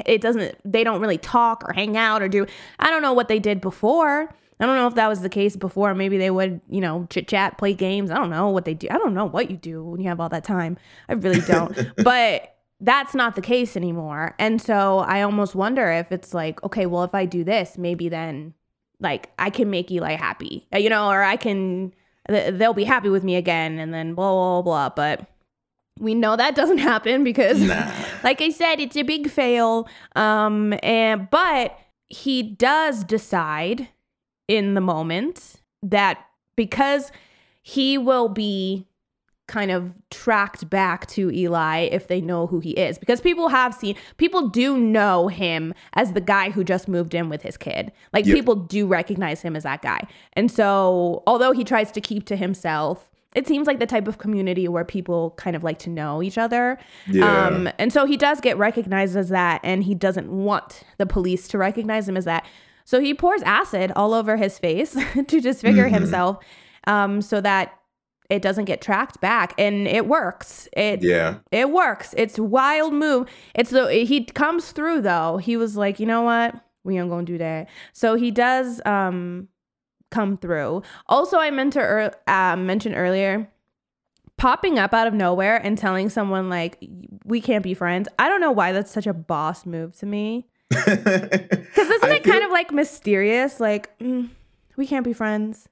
it doesn't they don't really talk or hang out or do I don't know what they did before. I don't know if that was the case before. Maybe they would, you know, chit chat, play games. I don't know what they do. I don't know what you do when you have all that time. I really don't. but that's not the case anymore. And so I almost wonder if it's like, okay, well, if I do this, maybe then like I can make Eli happy, you know, or I can, th- they'll be happy with me again and then blah, blah, blah. But we know that doesn't happen because Nah. like I said, it's a big fail. Um, and but he does decide in the moment that because he will be kind of tracked back to Eli if they know who he is because people have seen people do know him as the guy who just moved in with his kid like Yep. people do recognize him as that guy and so although he tries to keep to himself it seems like the type of community where people kind of like to know each other Yeah. um, and so he does get recognized as that, and he doesn't want the police to recognize him as that. So he pours acid all over his face to disfigure Mhm. himself um, so that it doesn't get tracked back. And it works. It yeah. it works. It's wild move. It's the he comes through though. He was like, you know what? We ain't gonna do that. So he does um come through. Also, I meant to ear uh, mention earlier, popping up out of nowhere and telling someone like we can't be friends. I don't know why that's such a boss move to me. Because isn't I it kind of like mysterious? Like mm, we can't be friends.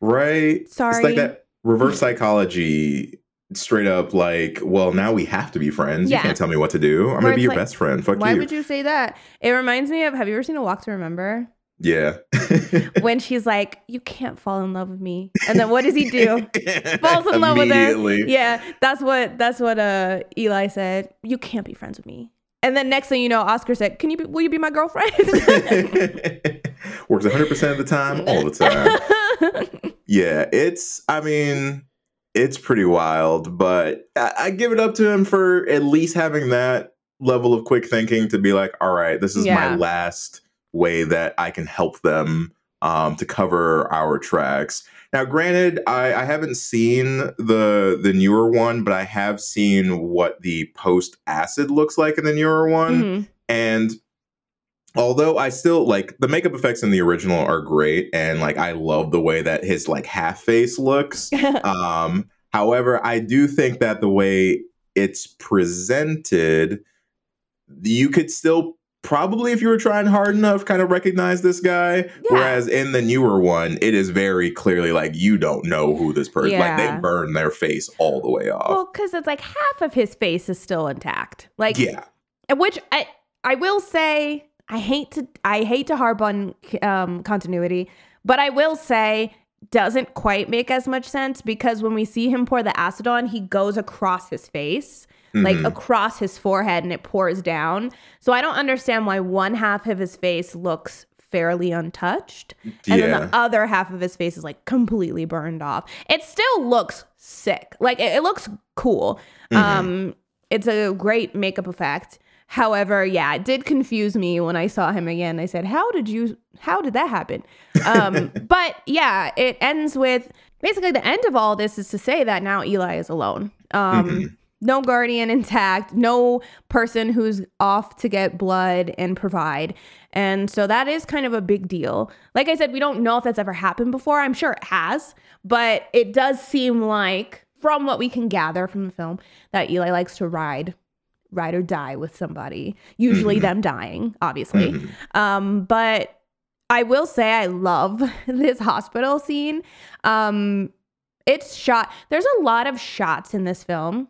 right? It's Sorry. like that reverse psychology. Straight up, like, well, now we have to be friends. Yeah. You can't tell me what to do. I'm Where gonna be your like, best friend. Fuck Why you. would you say that? It reminds me of Have you ever seen A Walk to Remember? yeah. when she's like, "You can't fall in love with me," and then what does he do? Falls in love with her. Yeah, that's what that's what uh Eli said. You can't be friends with me. And then next thing you know, Oskar said, "Can you be, will you be my girlfriend?" Works 100% of the time, all the time. Yeah, it's, I mean, it's pretty wild, but I, I give it up to him for at least having that level of quick thinking to be like, all right, this is Yeah. my last way that I can help them um, to cover our tracks. Now, granted, I, I haven't seen the the newer one, but I have seen what the post acid looks like in the newer one. Mhm. And although I still like the makeup effects in the original are great, and like I love the way that his like half face looks. um, however, I do think that the way it's presented, you could still probably, if you were trying hard enough, kind of recognize this guy. Whereas in the newer one, it is very clearly like you don't know who this person. Like they burn their face all the way off. well, because it's like half of his face is still intact. Like, yeah, which I I will say I hate to I hate to harp on um, continuity, but I will say doesn't quite make as much sense because when we see him pour the acid on, he goes across his face. Like Mhm. across his forehead and it pours down. So I don't understand why one half of his face looks fairly untouched and then the other half of his face is like completely burned off. It still looks sick. Like it, it looks cool. Mhm. Um it's a great makeup effect. However, yeah, it did confuse me when I saw him again. I said, "How did you how did that happen?" Um but yeah, it ends with basically the end of all this is to say that now Eli is alone. Um Mhm. No guardian intact, no person who's off to get blood and provide. And so that is kind of a big deal. Like I said, we don't know if that's ever happened before. I'm sure it has, but it does seem like from what we can gather from the film, that Eli likes to ride, ride or die with somebody. Usually Mhm. them dying, obviously. Mhm. Um, but I will say I love this hospital scene. Um, it's shot. There's a lot of shots in this film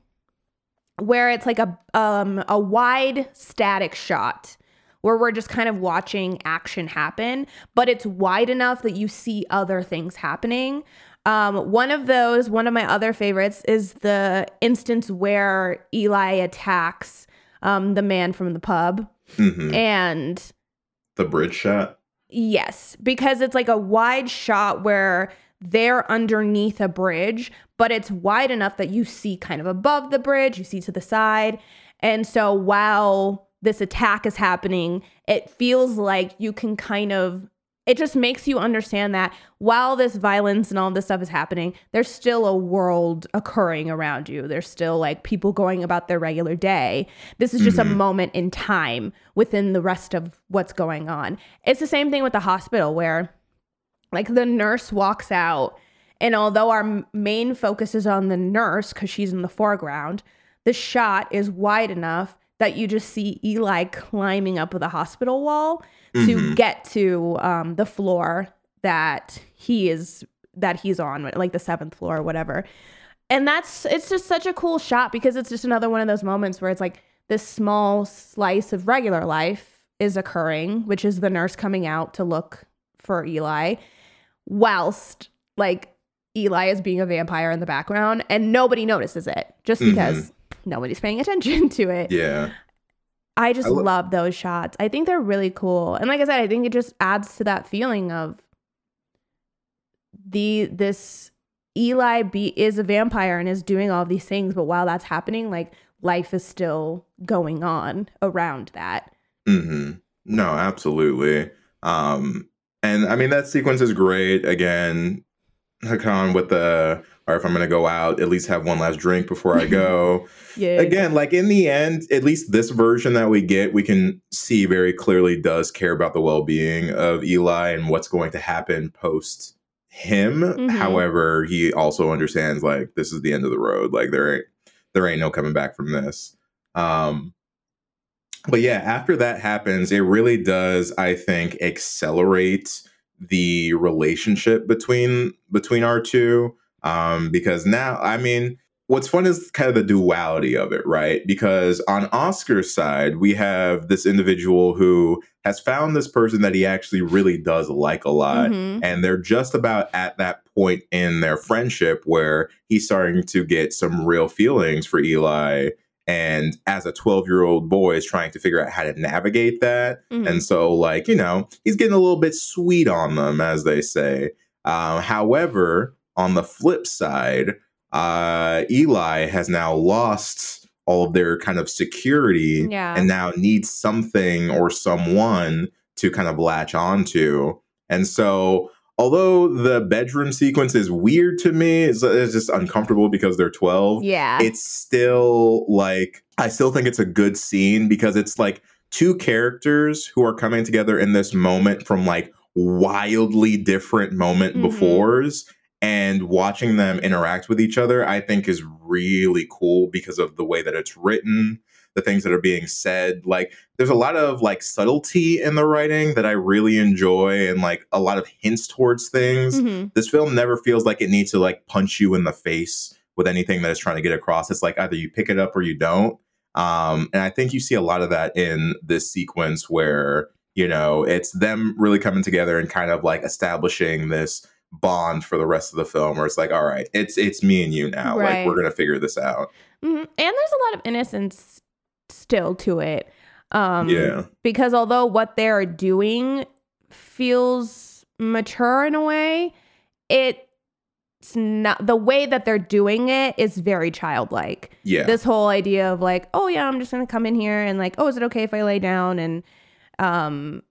where it's like a um a wide static shot where we're just kind of watching action happen, but it's wide enough that you see other things happening. Um, one of those, one of my other favorites, is the instance where Eli attacks um, the man from the pub, Mhm. and The bridge shot. Yes, because it's like a wide shot where they're underneath a bridge, but it's wide enough that you see kind of above the bridge, you see to the side. And so while this attack is happening, it feels like you can kind of it just makes you understand that while this violence and all this stuff is happening, there's still a world occurring around you. There's still like people going about their regular day. This is just a Mhm. moment in time within the rest of what's going on. It's the same thing with the hospital where like the nurse walks out and although our main focus is on the nurse cuz she's in the foreground, the shot is wide enough that you just see Eli climbing up the hospital wall to Mhm. get to um, the floor that he is that he's on, like the seventh floor or whatever. And that's it's just such a cool shot because it's just another one of those moments where it's like this small slice of regular life is occurring, which is the nurse coming out to look for Eli, whilst like Eli is being a vampire in the background and nobody notices it just Mhm. because nobody's paying attention to it. Yeah. I just I lo- love those shots. I think they're really cool. And like I said, I think it just adds to that feeling of the this Eli be is a vampire and is doing all these things, but while that's happening, like life is still going on around that. hmm No, absolutely. Um, and I mean that sequence is great. Again, Håkan with the or if I'm gonna go out, at least have one last drink before I go. Yeah. Again, like in the end, at least this version that we get, we can see very clearly does care about the well-being of Eli and what's going to happen post him. Mhm. However, he also understands like this is the end of the road. Like there ain't there ain't no coming back from this. Um but yeah, after that happens, it really does, I think, accelerate the relationship between between our two. Um, because now, I mean, what's fun is kind of the duality of it, right? Because on Oskar's side, we have this individual who has found this person that he actually really does like a lot Mhm. and they're just about at that point in their friendship where he's starting to get some real feelings for Eli and as a 12 year old boy is trying to figure out how to navigate that Mhm. and so like you know he's getting a little bit sweet on them as they say uh, however on the flip side uh, eli has now lost all of their kind of security Yeah. and now needs something or someone to kind of latch onto. And so, although the bedroom sequence is weird to me, it's, it's just uncomfortable because they're 12. yeah. It's still like, I still think it's a good scene because it's like two characters who are coming together in this moment from like wildly different moment Mhm. befores. And watching them interact with each other, I think is really cool because of the way that it's written, the things that are being said. Like, there's a lot of like subtlety in the writing that I really enjoy, and like a lot of hints towards things Mhm. this film never feels like it needs to like punch you in the face with anything that it's trying to get across. It's like either you pick it up or you don't. Um, and I think you see a lot of that in this sequence where, you know, it's them really coming together and kind of like establishing this bond for the rest of the film where it's like, all right, it's it's me and you now. Like we're gonna figure this out. Mhm. And there's a lot of innocence still to it. Um, Yeah. Because although what they're doing feels mature in a way, it's not the way that they're doing it is very childlike. Yeah. This whole idea of like, oh yeah, I'm just gonna come in here and like, oh, is it okay if I lay down? And um,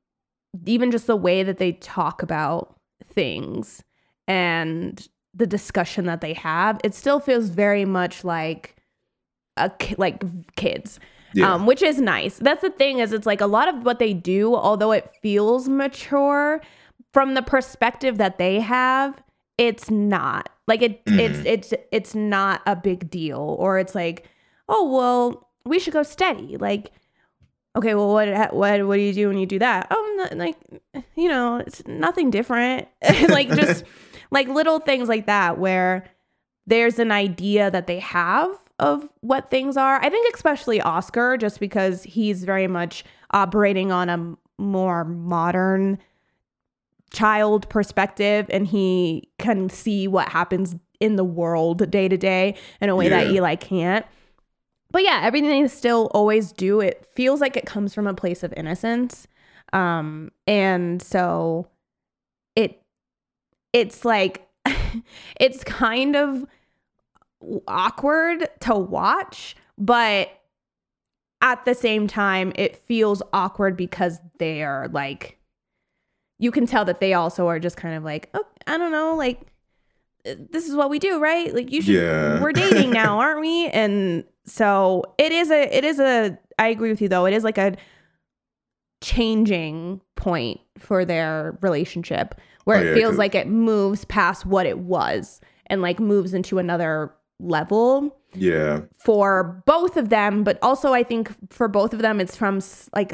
even just the way that they talk about things and the discussion that they have, it still feels very much like a like kids yeah. um, which is nice. That's the thing is it's like a lot of what they do, although it feels mature from the perspective that they have, it's not. Like it Mhm. it's it's it's not a big deal or it's like, "Oh, well, we should go steady." Like okay, well what what what do you do when you do that? Oh, no, like you know, it's nothing different. like just like little things like that where there's an idea that they have of what things are. I think especially Oskar just because he's very much operating on a more modern child perspective and he can see what happens in the world day to day in a way that Eli can't. But yeah, everything they still always do, it feels like it comes from a place of innocence. Um, and so it it's like it's kind of awkward to watch, but at the same time, it feels awkward because they're like, you can tell that they also are just kind of like, oh, I don't know, like, uh, this is what we do, right? Like, you should, Yeah. we're dating now, aren't we? And so it is a, it is a, I agree with you though, it is like a changing point for their relationship where Oh, it yeah, feels 'cause- like it moves past what it was and like moves into another level Yeah. for both of them, but also I think for both of them, it's from like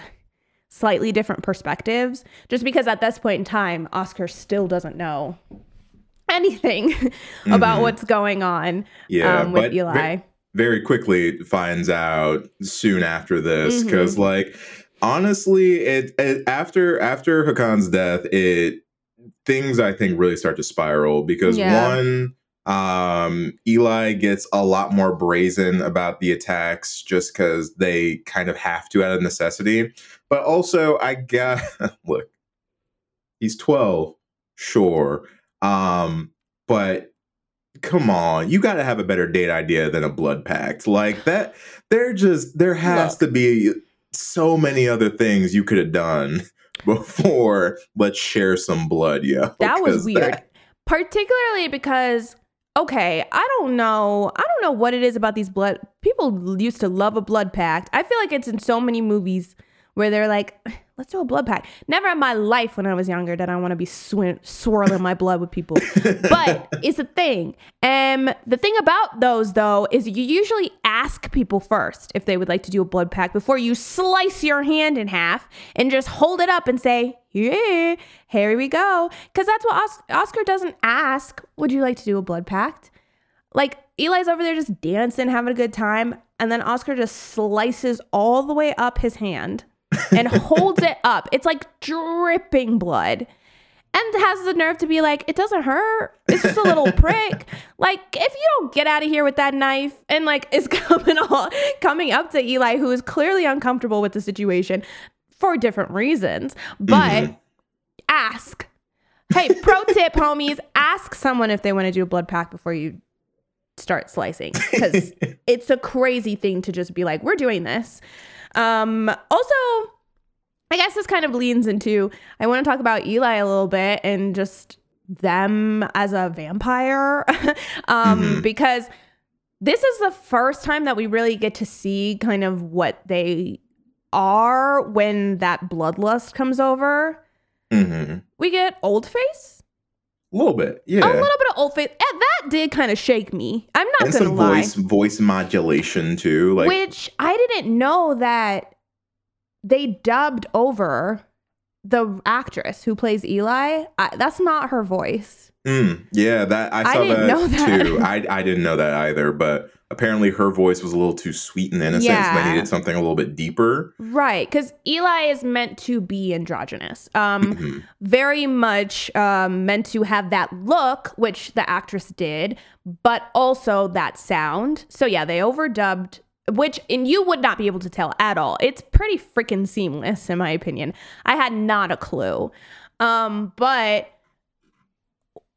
slightly different perspectives. Just because at this point in time, Oskar still doesn't know anything about Mhm. what's going on Yeah. um, with but Eli. ve- very quickly finds out soon after this Mm-hmm. because like honestly it, it after after håkan's death it things i think really start to spiral because Yeah. one um eli gets a lot more brazen about the attacks just because they kind of have to out of necessity but also i got look he's 12 sure um but come on you got to have a better date idea than a blood pact like that there just there has Look. to be so many other things you could have done before let's share some blood yo That was weird. that- Particularly because okay, I don't know. I don't know what it is about these blood people used to love a blood pact. I feel like it's in so many movies where they're like, let's do a blood pact. Never in my life when I was younger did I want to be swi- swirling my blood with people. But it's a thing. And the thing about those though is you usually ask people first if they would like to do a blood pact before you slice your hand in half and just hold it up and say, "Yeah, here we go." Cuz that's what Os- Oskar doesn't ask, "Would you like to do a blood pact?" Like Eli's over there just dancing, having a good time, and then Oskar just slices all the way up his hand and holds it up. It's like dripping blood. And has the nerve to be like, it doesn't hurt. It's just a little prick. Like, if you don't get out of here with that knife and like is coming all coming up to Eli, who is clearly uncomfortable with the situation for different reasons, but Mhm. ask. Hey, pro tip, homies, ask someone if they want to do a blood pack before you start slicing. Because it's a crazy thing to just be like, we're doing this. Um, also, I guess this kind of leans into I want to talk about Eli a little bit and just them as a vampire. um, Mhm. because this is the first time that we really get to see kind of what they are when that bloodlust comes over. Mhm. We get old face. A little bit yeah A little bit of old face. And that did kind of shake me. I'm not and gonna some lie. voice voice modulation too like Which I didn't know that they dubbed over the actress who plays Eli. I, that's not her voice. Mm, yeah, that I I saw didn't that, know that. too. I I didn't know that either, but apparently her voice was a little too sweet and innocent. So Yeah. they needed something a little bit deeper. Right, because Eli is meant to be androgynous. Um, Mhm. very much um, meant to have that look, which the actress did, but also that sound. So yeah, they overdubbed, which and you would not be able to tell at all. It's pretty freaking seamless, in my opinion. I had not a clue, um, but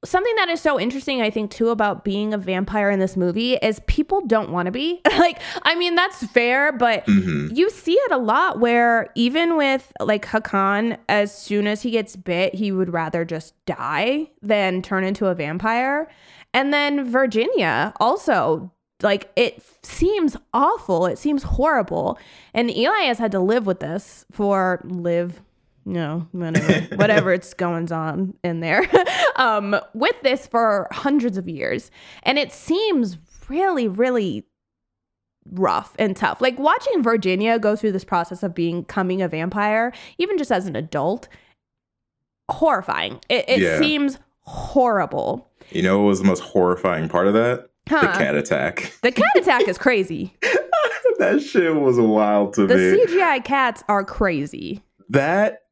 something that is so interesting i think too about being a vampire in this movie is people don't want to be like i mean that's fair but Mhm. you see it a lot where even with like Håkan, as soon as he gets bit, he would rather just die than turn into a vampire. And then Virginia also, like, it seems awful. It seems horrible. And Eli has had to live with this for live, no, whatever, whatever it's going on in there. um, with this for hundreds of years, and it seems really, really rough and tough. Like watching Virginia go through this process of becoming a vampire, even just as an adult, horrifying. It, it Yeah. seems horrible. You know what was the most horrifying part of that? The cat attack. The cat attack is crazy. that shit was wild to The me. The CGI cats are crazy. that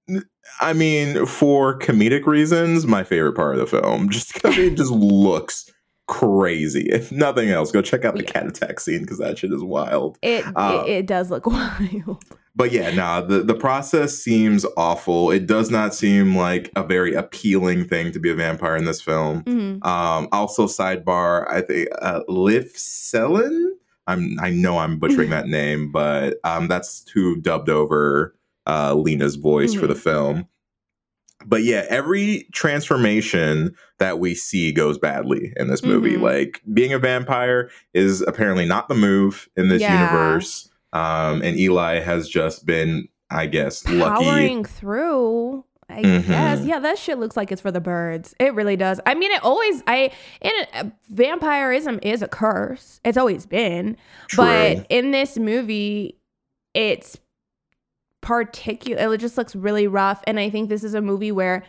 I mean, for comedic reasons, my favorite part of the film, just because it just looks crazy. If nothing else, go check out the Yeah. cat attack scene because that shit is wild. It, Uh, it it does look wild. But yeah, nah, the, the process seems awful. It does not seem like a very appealing thing to be a vampire in this film. Mhm. Um, also, sidebar, I think uh, Liv Selen. I'm I know I'm butchering that name, but um, that's who dubbed over uh, Lena's voice for the film. But yeah, every transformation that we see goes badly in this movie. Mhm. Like being a vampire is apparently not the move in this Yeah. universe. Um, and Eli has just been, I guess, lucky. powering through. I Mhm. guess, yeah, that shit looks like it's for the birds. It really does. I mean, it always. I in a, vampirism is a curse. It's always been, True. but in this movie, it's particular. It just looks really rough, and I think this is a movie where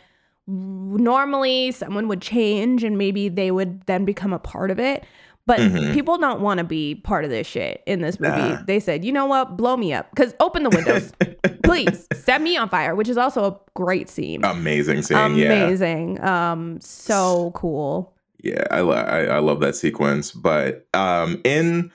normally someone would change and maybe they would then become a part of it. But Mhm. people don't want to be part of this shit in this movie. Nah. They said, you know what, blow me up. Because open the windows. Please set me on fire, which is also a great scene. Amazing scene, yeah. Amazing. Um, so cool. Yeah, I, lo- I I love that sequence. But um, in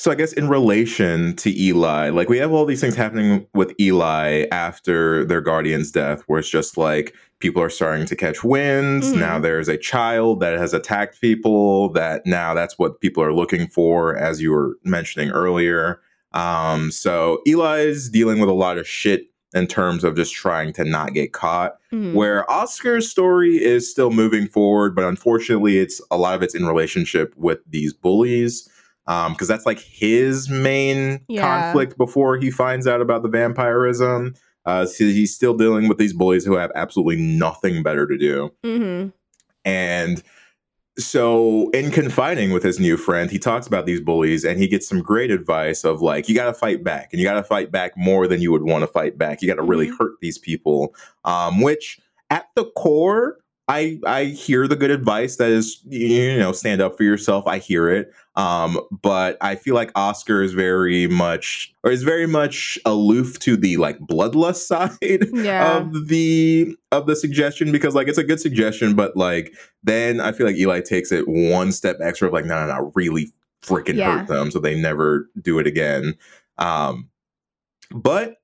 so I guess in relation to Eli, like we have all these things happening with Eli after their guardian's death, where it's just like people are starting to catch winds. Mhm. Now there's a child that has attacked people. That now that's what people are looking for, as you were mentioning earlier. Um, so Eli's dealing with a lot of shit in terms of just trying to not get caught Mhm. where Oskar's story is still moving forward, but unfortunately, it's a lot of it's in relationship with these bullies. Because that's like his main Yeah. conflict before he finds out about the vampirism. Uh, so he's still dealing with these bullies who have absolutely nothing better to do. Mhm. And so, in confiding with his new friend, he talks about these bullies and he gets some great advice of like, you got to fight back and you got to fight back more than you would want to fight back. You got to really Mhm. hurt these people. Um, which at the core, I I hear the good advice that is you know stand up for yourself. I hear it, um, but I feel like Oskar is very much or is very much aloof to the like bloodlust side Yeah. of the of the suggestion because like it's a good suggestion, but like then I feel like Eli takes it one step extra of like no no no really freaking Yeah. hurt them so they never do it again. Um, but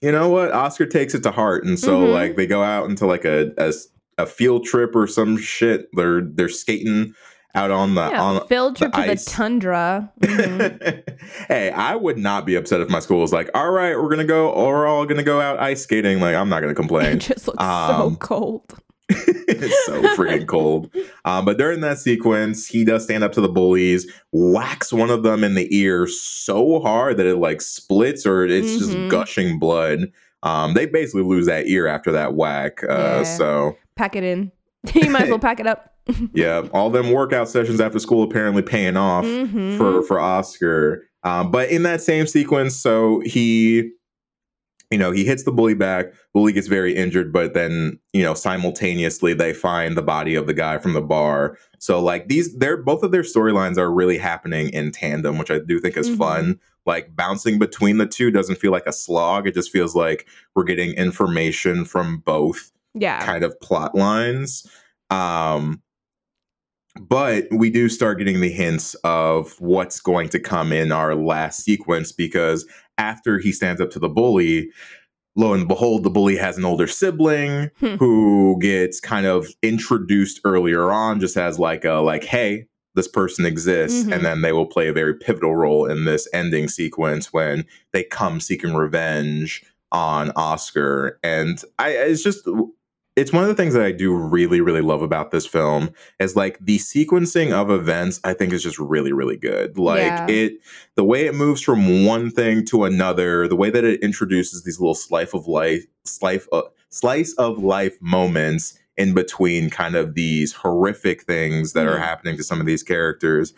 you know what? Oskar takes it to heart, and so Mhm. like they go out into like a, a a field trip or some shit. They're they're skating out on the yeah. on. Field trip to ice. the tundra. Mhm. hey, I would not be upset if my school was like, "All right, we're gonna go, or we're all gonna go out ice skating." Like, I'm not gonna it complain. just looks so Um, cold. it's so freaking cold. Um, but during that sequence, he does stand up to the bullies, whacks one of them in the ear so hard that it like splits or it's Mhm. just gushing blood. Um, they basically lose that ear after that whack. Uh, Yeah. So Pack it in. you might as well pack it up. yeah, all them workout sessions after school apparently paying off Mhm. for for Oskar. Um, but in that same sequence, so he, you know, he hits the bully back. Bully gets very injured, but then you know, simultaneously they find the body of the guy from the bar. So like these, they're both of their storylines are really happening in tandem, which I do think is Mhm. fun. Like bouncing between the two doesn't feel like a slog. It just feels like we're getting information from both yeah. kind of plot lines. Um, but we do start getting the hints of what's going to come in our last sequence because after he stands up to the bully, lo and behold, the bully has an older sibling Hmm. who gets kind of introduced earlier on, just as like a like, hey, this person exists, Mhm. and then they will play a very pivotal role in this ending sequence when they come seeking revenge on Oskar. And I it's just it's one of the things that I do really, really love about this film is like the sequencing of events, I think is just really, really good. Like Yeah. it the way it moves from one thing to another, the way that it introduces these little slice of life, slice, uh, slice of life moments in between kind of these horrific things that are Mhm. happening to some of these characters.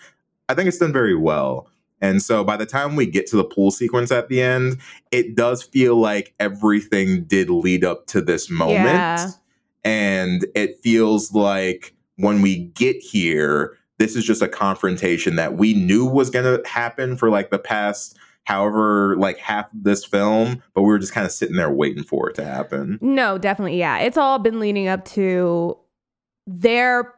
I think it's done very well. And so by the time we get to the pool sequence at the end, it does feel like everything did lead up to this moment. Yeah. And it feels like when we get here, this is just a confrontation that we knew was going to happen for like the past however like half this film, but we were just kind of sitting there waiting for it to happen. No, definitely. Yeah. It's all been leading up to their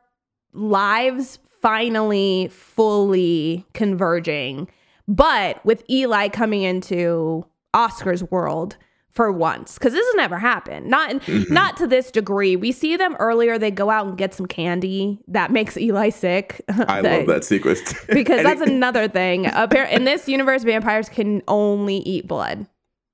lives finally fully converging. But with Eli coming into Oskar's world for once, because this has never happened. Not in, Mhm. not to this degree. We see them earlier, they go out and get some candy. That makes Eli sick. I They- love that sequence. Because that's another thing. Appar- In this universe, vampires can only eat blood.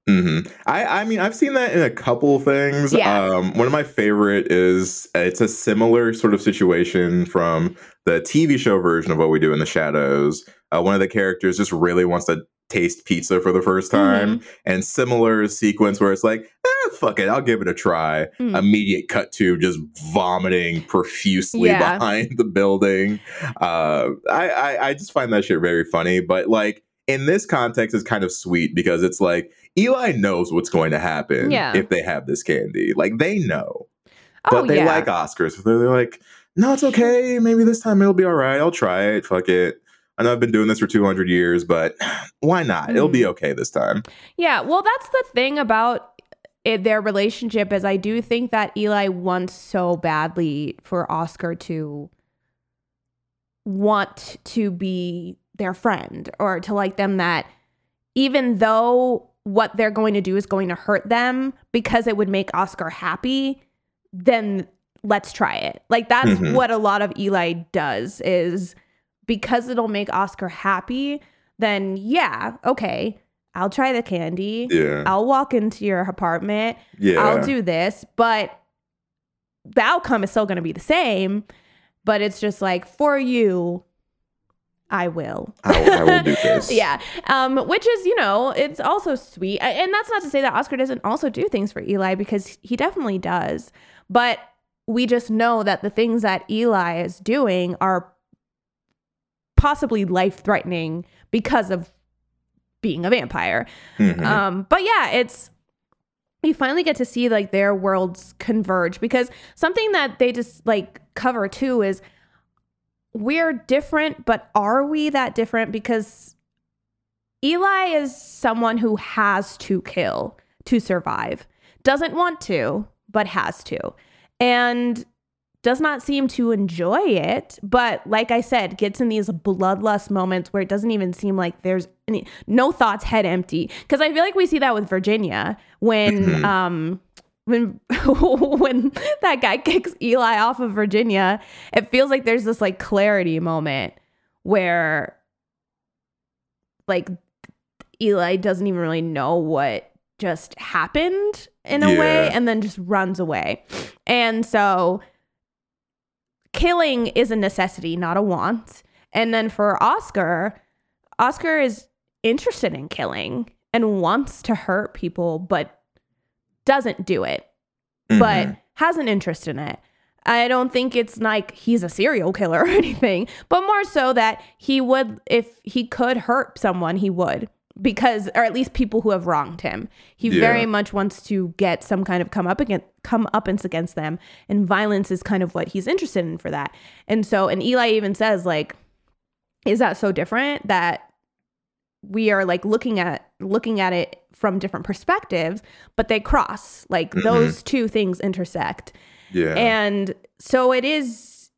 Hmm I, I mean, I've seen that in a couple things. Yeah. Um, one of my favorite is it's a similar sort of situation from the TV show version of What We Do in the Shadows. Uh, one of the characters just really wants to taste pizza for the first time, and similar sequence where it's like, eh, fuck it, I'll give it a try. Mm. Immediate cut to just vomiting profusely Yeah. behind the building. Uh, I, I I just find that shit very funny, but like. In this context, it's kind of sweet because it's like Eli knows what's going to happen Yeah. if they have this candy. Like they know, Oh, but they yeah. like Oskars. So they're like, no, it's okay. Maybe this time it'll be all right. I'll try it. Fuck it. I know I've been doing this for 200 years, but why not? It'll Mm. be okay this time. Yeah, well, that's the thing about it, their relationship is I do think that Eli wants so badly for Oskar to want to be their friend or to like them that even though what they're going to do is going to hurt them because it would make Oskar happy, then let's try it. Like that's Mhm. what a lot of Eli does is because it'll make Oskar happy, then yeah, okay, I'll try the candy. Yeah. I'll walk into your apartment. yeah. I'll do this, but the outcome is still going to be the same. But it's just like for you, I will. I, will- I will do this. yeah, um, which is you know it's also sweet, and that's not to say that Oskar doesn't also do things for Eli because he definitely does. But we just know that the things that Eli is doing are possibly life threatening because of being a vampire. Mhm. Um, but yeah, it's you finally get to see like their worlds converge because something that they just like cover too is we're different, but are we that different? Because Eli is someone who has to kill to survive, doesn't want to, but has to, and does not seem to enjoy it. But like I said, gets in these bloodlust moments where it doesn't even seem like there's any, no thoughts, head empty. Because I feel like we see that with Virginia when Mhm. um when when that guy kicks Eli off of Virginia, it feels like there's this like clarity moment where like Eli doesn't even really know what just happened in a way and then just runs away. And so killing is a necessity, not a want. And then for Oskar, Oskar is interested in killing and wants to hurt people, but doesn't do it, but Mhm. has an interest in it. I don't think it's like he's a serial killer or anything, but more so that he would, if he could hurt someone, he would. Because, or at least people who have wronged him, he Yeah. very much wants to get some kind of come up against come uppance against them, and violence is kind of what he's interested in for that. And so, and Eli even says, like, is that so different that we are like looking at looking at it from different perspectives, but they cross. Like Mhm. those two things intersect. yeah. And so it is,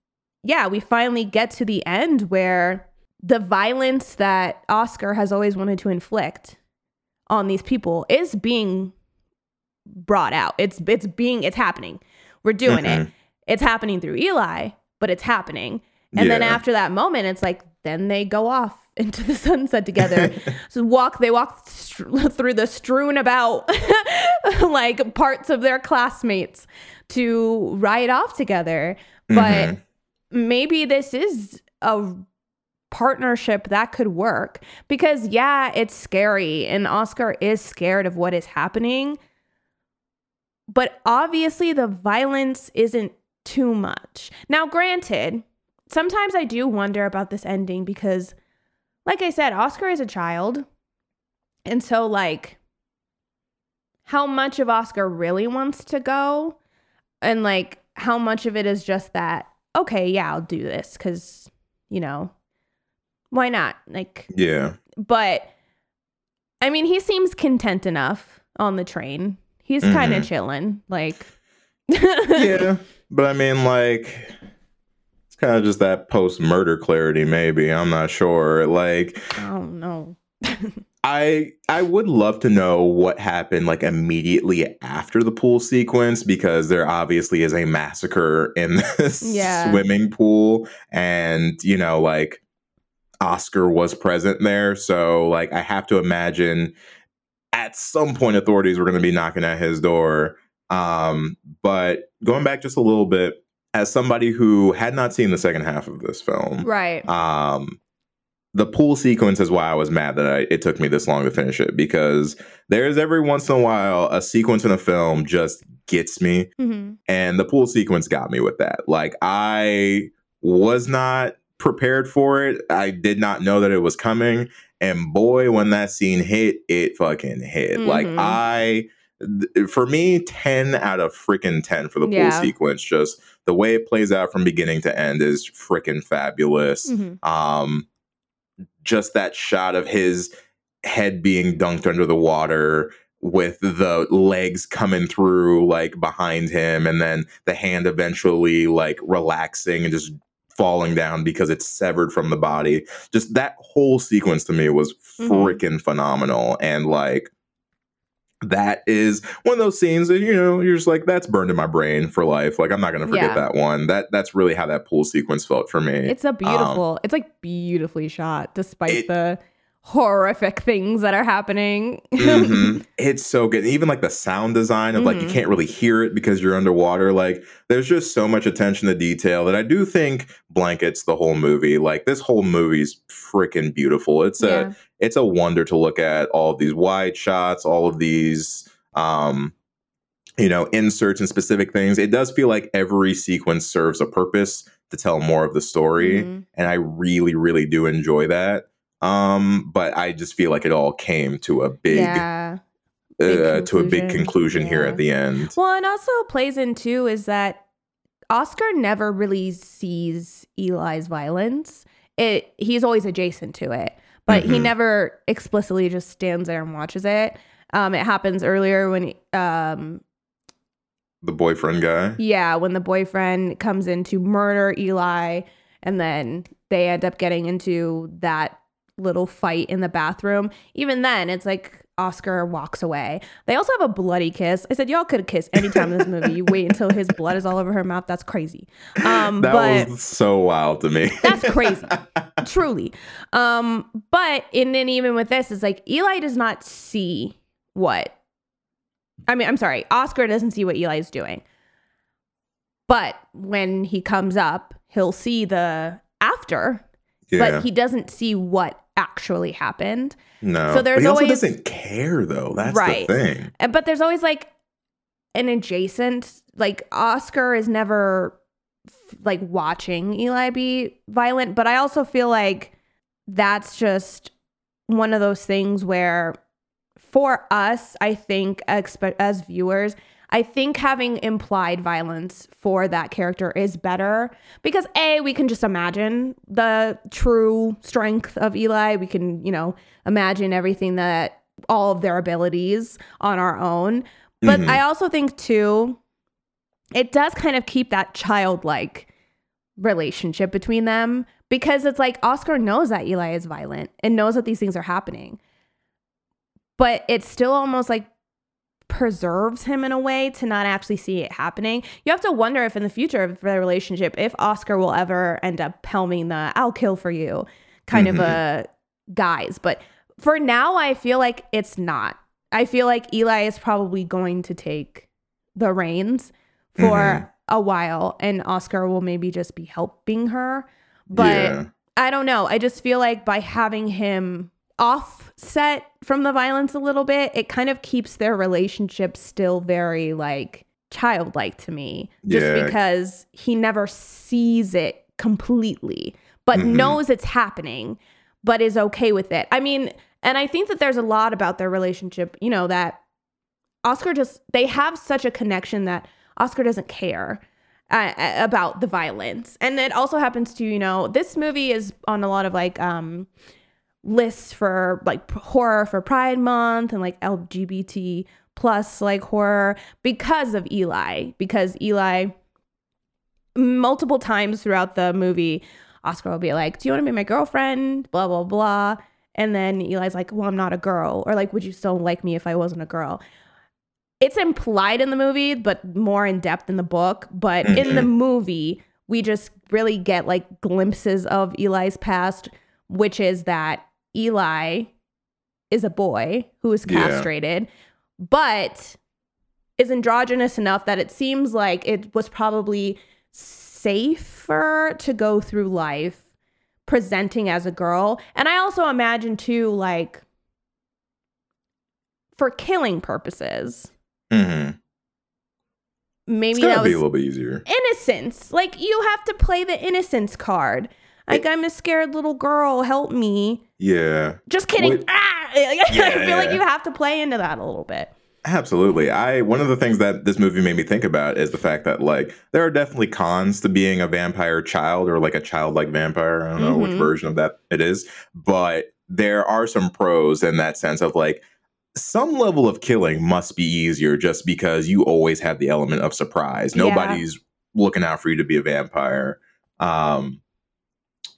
yeah, we finally get to the end where the violence that Oskar has always wanted to inflict on these people is being brought out. It's it's being it's happening. We're doing it. Mhm. It's happening through Eli, but it's happening. And then after that moment, it's like then they go off into the sunset together. so walk they walk str- through the strewn about like parts of their classmates to ride off together. But Mhm. maybe this is a partnership that could work because yeah, it's scary and Oskar is scared of what is happening. but obviously the violence isn't too much. Now, granted, sometimes I do wonder about this ending because, like I said, Oskar is a child. And so, like, how much of Oskar really wants to go, and like, how much of it is just that, okay, yeah, I'll do this because, you know, why not? Like, Yeah. but I mean, he seems content enough on the train. He's kind of Mhm. chilling. Like, yeah. But I mean, like, kind of just that post murder clarity, maybe. I'm not sure. Like, I don't know. I I would love to know what happened like immediately after the pool sequence because there obviously is a massacre in this Yeah. swimming pool and you know like Oskar was present there so like I have to imagine at some point authorities were going to be knocking at his door um but going back just a little bit as somebody who had not seen the second half of this film Right. um the pool sequence is why I was mad that I, it took me this long to finish it because there's every once in a while a sequence in a film just gets me. Hmm and the pool sequence got me with that. Like I was not prepared for it. I did not know that it was coming. And boy when that scene hit it fucking hit. Like Mhm. I for me 10 out of freaking 10 for the pool Yeah. sequence just the way it plays out from beginning to end is freaking fabulous. Hmm um just that shot of his head being dunked under the water with the legs coming through like behind him and then the hand eventually like relaxing and just falling down because it's severed from the body. Just that whole sequence to me was freaking phenomenal and like that is one of those scenes that you know you're just like that's burned in my brain for life. Like i'm not gonna forget Yeah. that one. That that's really how that pool sequence felt for me. It's a beautiful, it's like beautifully shot despite Um, It- the horrific things that are happening. Mhm. It's so good. Even like the sound design of like you Mhm. can't really hear it because you're underwater. Like there's just so much attention to detail that I do think blankets the whole movie. Like this whole movie's freaking beautiful. It's yeah. a it's a wonder to look at all of these wide shots, all of these um you know inserts and specific things. It does feel like every sequence serves a purpose to tell more of the story Mhm. and I really really do enjoy that. Um but I just feel like it all came to a big yeah. Uh, to a big conclusion. conclusion here at the end. Well, and also plays in too is that Oskar never really sees Eli's violence. It he's always adjacent to it, but he Mhm. never explicitly just stands there and watches it. Um, it happens earlier when um The boyfriend guy. yeah when the boyfriend comes in to murder Eli, and then they end up getting into that little fight in the bathroom. Even then, it's like Oskar walks away. They also have a bloody kiss. I said y'all could kiss anytime in this movie. You wait until his blood is all over her mouth. That's crazy. Um, that but was so wild to me. that's crazy. truly. Um, but and then even with this, it's like Eli does not see what. I mean, I'm sorry, Oskar doesn't see what Eli is doing. But when he comes up, he'll see the after, yeah. but he doesn't see what actually happened. no. so there's but he also doesn't care though. That's Right. the thing. And but there's always like an adjacent like Oskar is never like watching Eli be violent, but I also feel like that's just one of those things where for us, I think expe- as viewers, I think having implied violence for that character is better because A, we can just imagine the true strength of Eli. We can, you know, imagine everything that all of their abilities on our own. But Mhm. I also think, too, it does kind of keep that childlike relationship between them because it's like Oskar knows that Eli is violent and knows that these things are happening. But it's still almost like preserves him in a way to not actually see it happening. You have to wonder if in the future of the relationship, if Oskar will ever end up helming the I'll kill for you kind of a guise. But for now, I feel like it's not. I feel like Eli is probably going to take the reins for Mhm. a while and Oskar will maybe just be helping her. But yeah. I don't know. I just feel like by having him offset from the violence a little bit, it kind of keeps their relationship still very like childlike to me. Just Yeah. because he never sees it completely, but Mhm. knows it's happening, but is okay with it. I mean, and I think that there's a lot about their relationship, you know, that Oskar just they have such a connection that Oskar doesn't care uh, about the violence. And it also happens to, you know, this movie is on a lot of like um lists for like horror for Pride Month and like LGBT plus like horror because of Eli, because Eli multiple times throughout the movie, Oskar will be like, Do you want to be my girlfriend? Blah, blah, blah. And then Eli's like, Well, I'm not a girl. Or like, Would you still like me if I wasn't a girl? It's implied in the movie, but more in depth in the book. But in the movie, we just really get like glimpses of Eli's past, which is that Eli is a boy who is Yeah. castrated, but is androgynous enough that it seems like it was probably safer to go through life presenting as a girl. And I also imagine too, like for killing purposes, Mhm. maybe that was be a little bit easier. innocence. Like you have to play the innocence card. Like I'm a scared little girl, help me. Yeah. Just kidding. What- Ah! I feel like you have to play into that a little bit. Absolutely. I one of the things that this movie made me think about is the fact that like there are definitely cons to being a vampire child or like a childlike vampire. I don't know which Mhm. version of that it is, but there are some pros in that sense of like some level of killing must be easier just because you always have the element of surprise. Yeah. Nobody's looking out for you to be a vampire. Um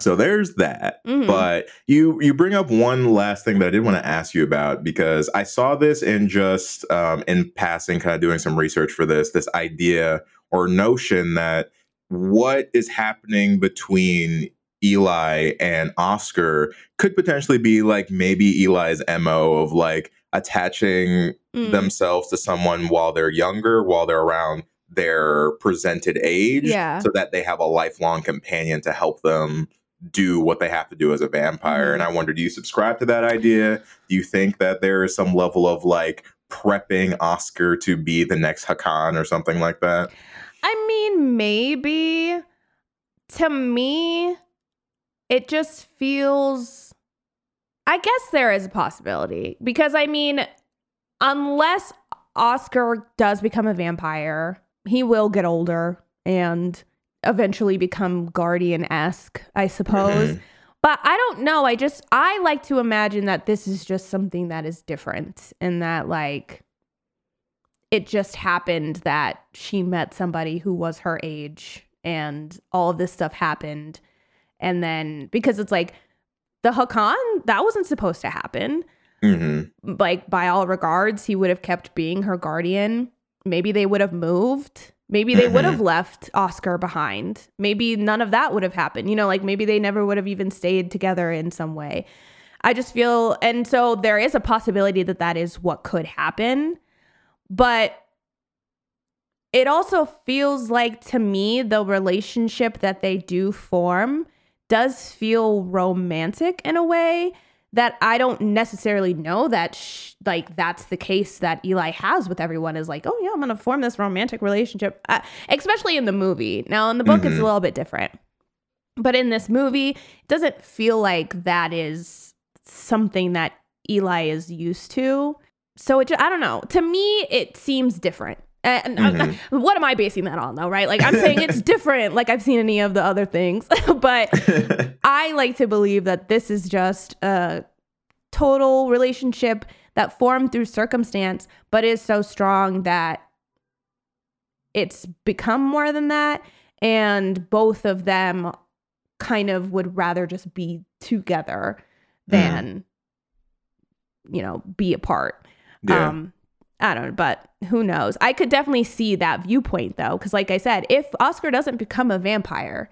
so there's that. Mhm. But you you bring up one last thing that I did want to ask you about because I saw this in just um, in passing, kind of doing some research for this. This idea or notion that what is happening between Eli and Oskar could potentially be like maybe Eli's mo of like attaching Mm. themselves to someone while they're younger, while they're around their presented age, Yeah. so that they have a lifelong companion to help them do what they have to do as a vampire. And mm-hmm. I wonder, do you subscribe to that idea? Do you think that there is some level of like prepping Oskar to be the next Håkan or something like that? I mean, maybe to me, it just feels. I guess there is a possibility because I mean, unless Oskar does become a vampire, he will get older and eventually become guardian esque, I suppose. Mhm. But I don't know. I just I like to imagine that this is just something that is different and that like it just happened that she met somebody who was her age and all of this stuff happened. And then because it's like the Håkan, that wasn't supposed to happen. Mhm. Like by all regards, he would have kept being her guardian. Maybe they would have moved. Maybe they would have mm-hmm. left Oskar behind. Maybe none of that would have happened. You know, like maybe they never would have even stayed together in some way. I just feel, and so there is a possibility that that is what could happen. But it also feels like to me the relationship that they do form does feel romantic in a way that I don't necessarily know that sh- like that's the case that Eli has with everyone is like, oh yeah, I'm gonna form this romantic relationship, uh, especially in the movie. Now in the book, it's Mhm. a little bit different, but in this movie, it doesn't feel like that is something that Eli is used to. So it, ju- I don't know. To me, it seems different. And uh, Mhm. what am I basing that on though? Right? Like I'm saying it's different. Like I've seen any of the other things, but I like to believe that this is just a total relationship that formed through circumstance, but is so strong that it's become more than that. And both of them kind of would rather just be together than, you know, be apart. yeah. Um, I don't know, but who knows? I could definitely see that viewpoint though, because like I said, if Oskar doesn't become a vampire,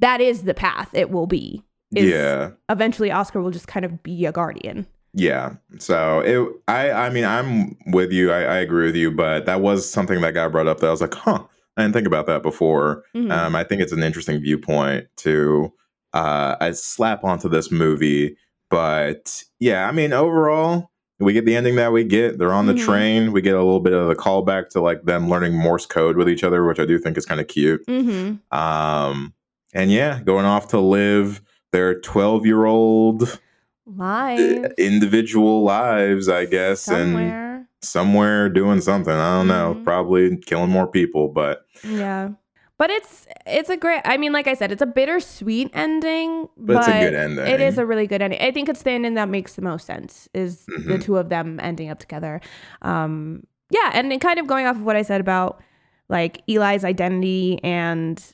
that is the path it will be. is yeah. Eventually, Oskar will just kind of be a guardian. Yeah. So it I I mean I'm with you. I, I agree with you, but that was something that got brought up that I was like, huh, I didn't think about that before. Mhm. Um, I think it's an interesting viewpoint to uh I slap onto this movie. but yeah, I mean, overall, we get the ending that we get. They're on the Mhm. train. We get a little bit of the callback to like them learning Morse code with each other, which I do think is kind of cute. Mm-hmm. Um, and yeah, going off to live their 12 year old lives, individual lives, I guess, and somewhere. somewhere doing something. I don't know, Mhm. probably killing more people, but Yeah. But it's it's a great I mean, like I said, it's a bittersweet ending. But it's a good ending. It is a really good ending. I think it's the ending that makes the most sense is the Mhm. two of them ending up together. Um yeah, and kind of going off of what I said about like Eli's identity and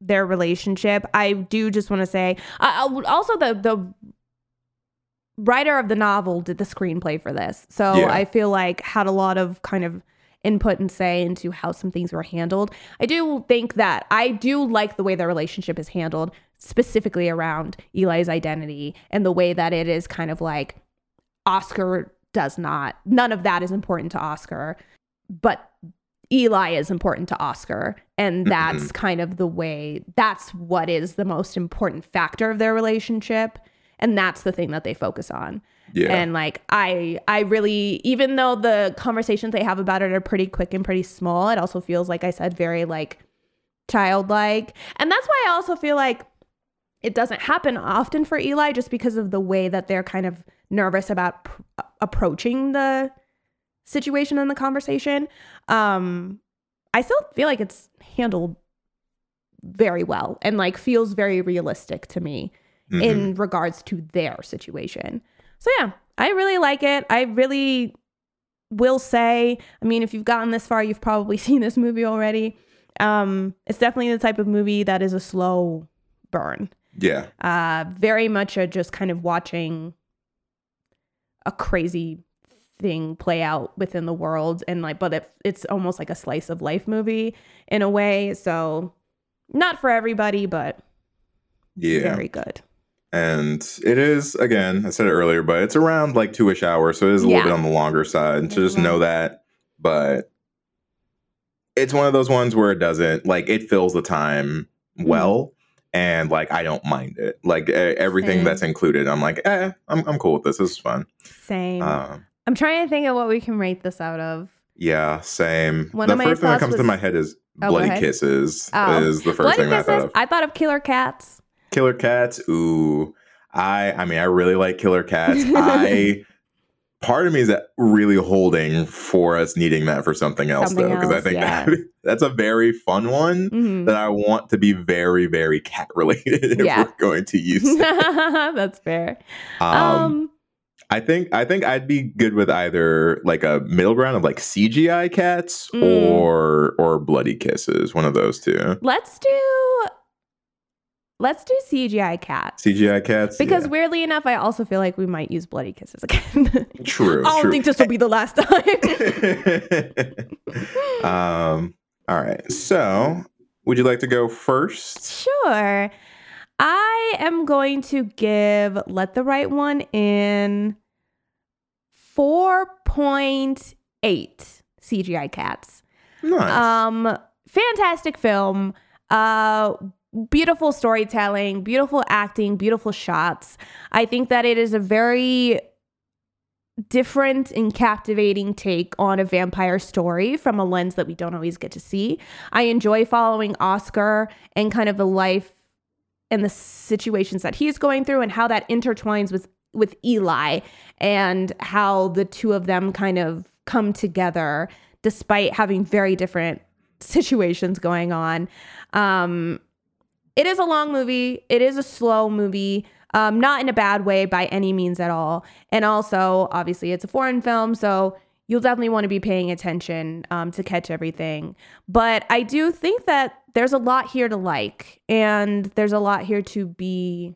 their relationship, I do just want to say also the the writer of the novel did the screenplay for this. So Yeah. I feel like had a lot of kind of input and say into how some things were handled. I do think that I do like the way their relationship is handled, specifically around Eli's identity and the way that it is kind of like Oskar does not, none of that is important to Oskar, but Eli is important to Oskar. And mm-hmm. that's kind of the way, that's what is the most important factor of their relationship. And that's the thing that they focus on yeah. and like i i really even though the conversations they have about it are pretty quick and pretty small it also feels like i said very like childlike and that's why i also feel like it doesn't happen often for eli just because of the way that they're kind of nervous about pr- approaching the situation and the conversation um i still feel like it's handled very well and like feels very realistic to me Mhm. in regards to their situation. So yeah, I really like it. I really will say, I mean, if you've gotten this far, you've probably seen this movie already. Um, it's definitely the type of movie that is a slow burn. yeah. Uh, very much a just kind of watching a crazy thing play out within the world and like but it, it's almost like a slice of life movie in a way so not for everybody but Yeah. very good And it is, again, I said it earlier, but it's around like two ish hours. So it is a Yeah. little bit on the longer side. to So just know that. But it's one of those ones where it doesn't, like, it fills the time well. And like, I don't mind it. Like, everything Same. that's included, I'm like, eh, I'm, I'm cool with this. This is fun. same Um, I'm trying to think of what we can rate this out of. yeah, same. One the of my first thing that comes to my head is Oh, Bloody. Kisses, Oh. is the first Bloody thing that I thought Kisses. of. I thought of Killer Cats. Killer Cats. Ooh, I I mean I really like Killer Cats. I part of me is that really holding for us needing that for something else Something though because I think yeah. that that's a very fun one Mhm. that I want to be very very cat related if Yeah. we're going to use. it. That's fair. Um, Um, I think I think I'd be good with either like a middle ground of like CGI cats Mm. or or bloody kisses, one of those two. let's do let's do CGI cats. CGI cats Because yeah. weirdly enough, I also feel like we might use bloody kisses again. true. I don't true. think this will be the last time. um, all right. So, would you like to go first? Sure. I am going to give Let the Right One in 4.8 CGI cats. Nice. Um fantastic film. Uh beautiful storytelling, beautiful acting, beautiful shots. I think that it is a very different and captivating take on a vampire story from a lens that we don't always get to see. I enjoy following Oskar and kind of the life and the situations that he's going through and how that intertwines with with Eli and how the two of them kind of come together despite having very different situations going on. Um it is a long movie. It is a slow movie. Um, not in a bad way by any means at all. And also, obviously, it's a foreign film, so you'll definitely want to be paying attention um, to catch everything. But I do think that there's a lot here to like, and there's a lot here to be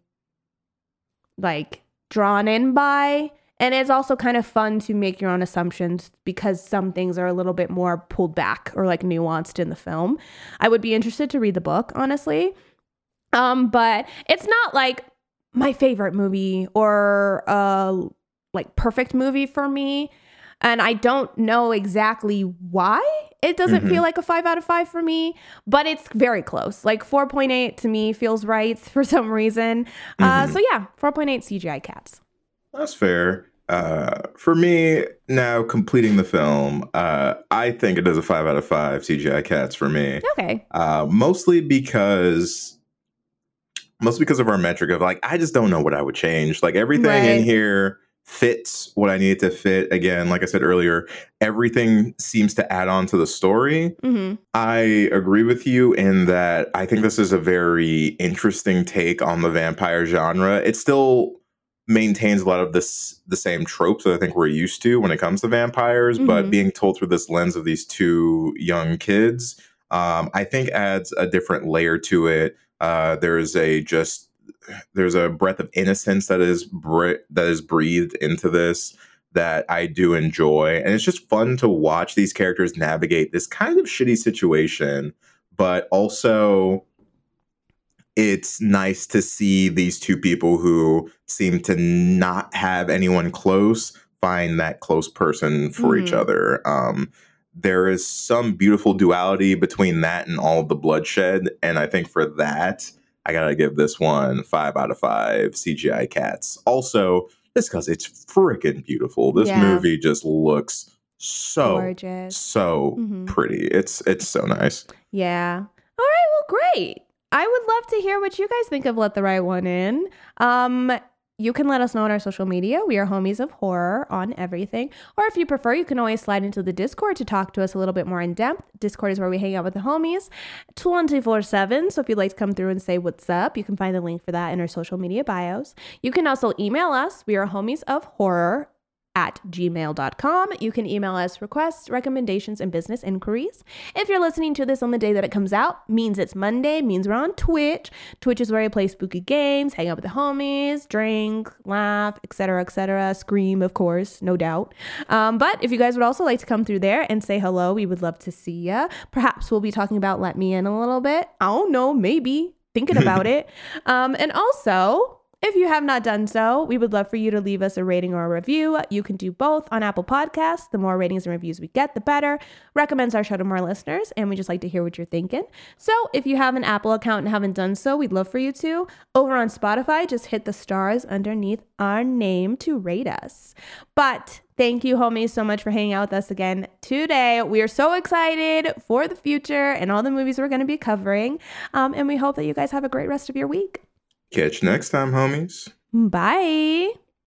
like drawn in by. And it's also kind of fun to make your own assumptions because some things are a little bit more pulled back or like nuanced in the film. I would be interested to read the book, honestly. Um, but it's not like my favorite movie or uh like perfect movie for me. And I don't know exactly why it doesn't Mhm. feel like a five out of five for me, but it's very close. Like 4.8 to me feels right for some reason. Uh, Mhm. so yeah, 4.8 CGI cats. That's fair. Uh, for me, now completing the film, uh, I think it is a five out of five CGI cats for me. Okay. Uh, mostly because, mostly because of our metric of like, I just don't know what I would change. Like everything in here fits what I needed to fit. Again, like I said earlier, everything seems to add on to the story. hmm I agree with you in that I think this is a very interesting take on the vampire genre. It still maintains a lot of this the same tropes that I think we're used to when it comes to vampires, but Mhm. being told through this lens of these two young kids, um, I think adds a different layer to it. Uh, there's a just there's a breath of innocence that is bre- that is breathed into this that I do enjoy. And it's just fun to watch these characters navigate this kind of shitty situation, but also it's nice to see these two people who seem to not have anyone close find that close person for each Mhm. other. Um, there is some beautiful duality between that and all of the bloodshed. And I think for that, I gotta give this one five out of five CGI cats. Also, just because it's freaking beautiful. This Yeah. movie just looks so Gorgeous. so Mhm. pretty. It's it's so nice. Yeah. All right. Well, great. I would love to hear what you guys think of Let the Right One In. Um, you can let us know on our social media. We are homies of horror on everything. Or if you prefer, you can always slide into the Discord to talk to us a little bit more in depth. Discord is where we hang out with the homies 24 7. So if you'd like to come through and say what's up, you can find the link for that in our social media bios. You can also email us. We are homies of horror at gmail.com. You can email us requests, recommendations, and business inquiries. If you're listening to this on the day that it comes out, means it's Monday, means we're on Twitch. Twitch is where I play spooky games, hang out with the homies, drink, laugh, etc., etc. Scream, of course, no doubt. Um, but if you guys would also like to come through there and say hello, we would love to see ya. Perhaps we'll be talking about Let Me In a little bit. I don't know, maybe thinking about it. Um, and also, if you have not done so, we would love for you to leave us a rating or a review. You can do both on Apple Podcasts. The more ratings and reviews we get, the better. Recommends our show to more listeners, and we just like to hear what you're thinking. So if you have an Apple account and haven't done so, we'd love for you to. Over on Spotify, just hit the stars underneath our name to rate us. But thank you, homies, so much for hanging out with us again today. We are so excited for the future and all the movies we're going to be covering. Um, and we hope that you guys have a great rest of your week. Catch you next time, homies. Bye.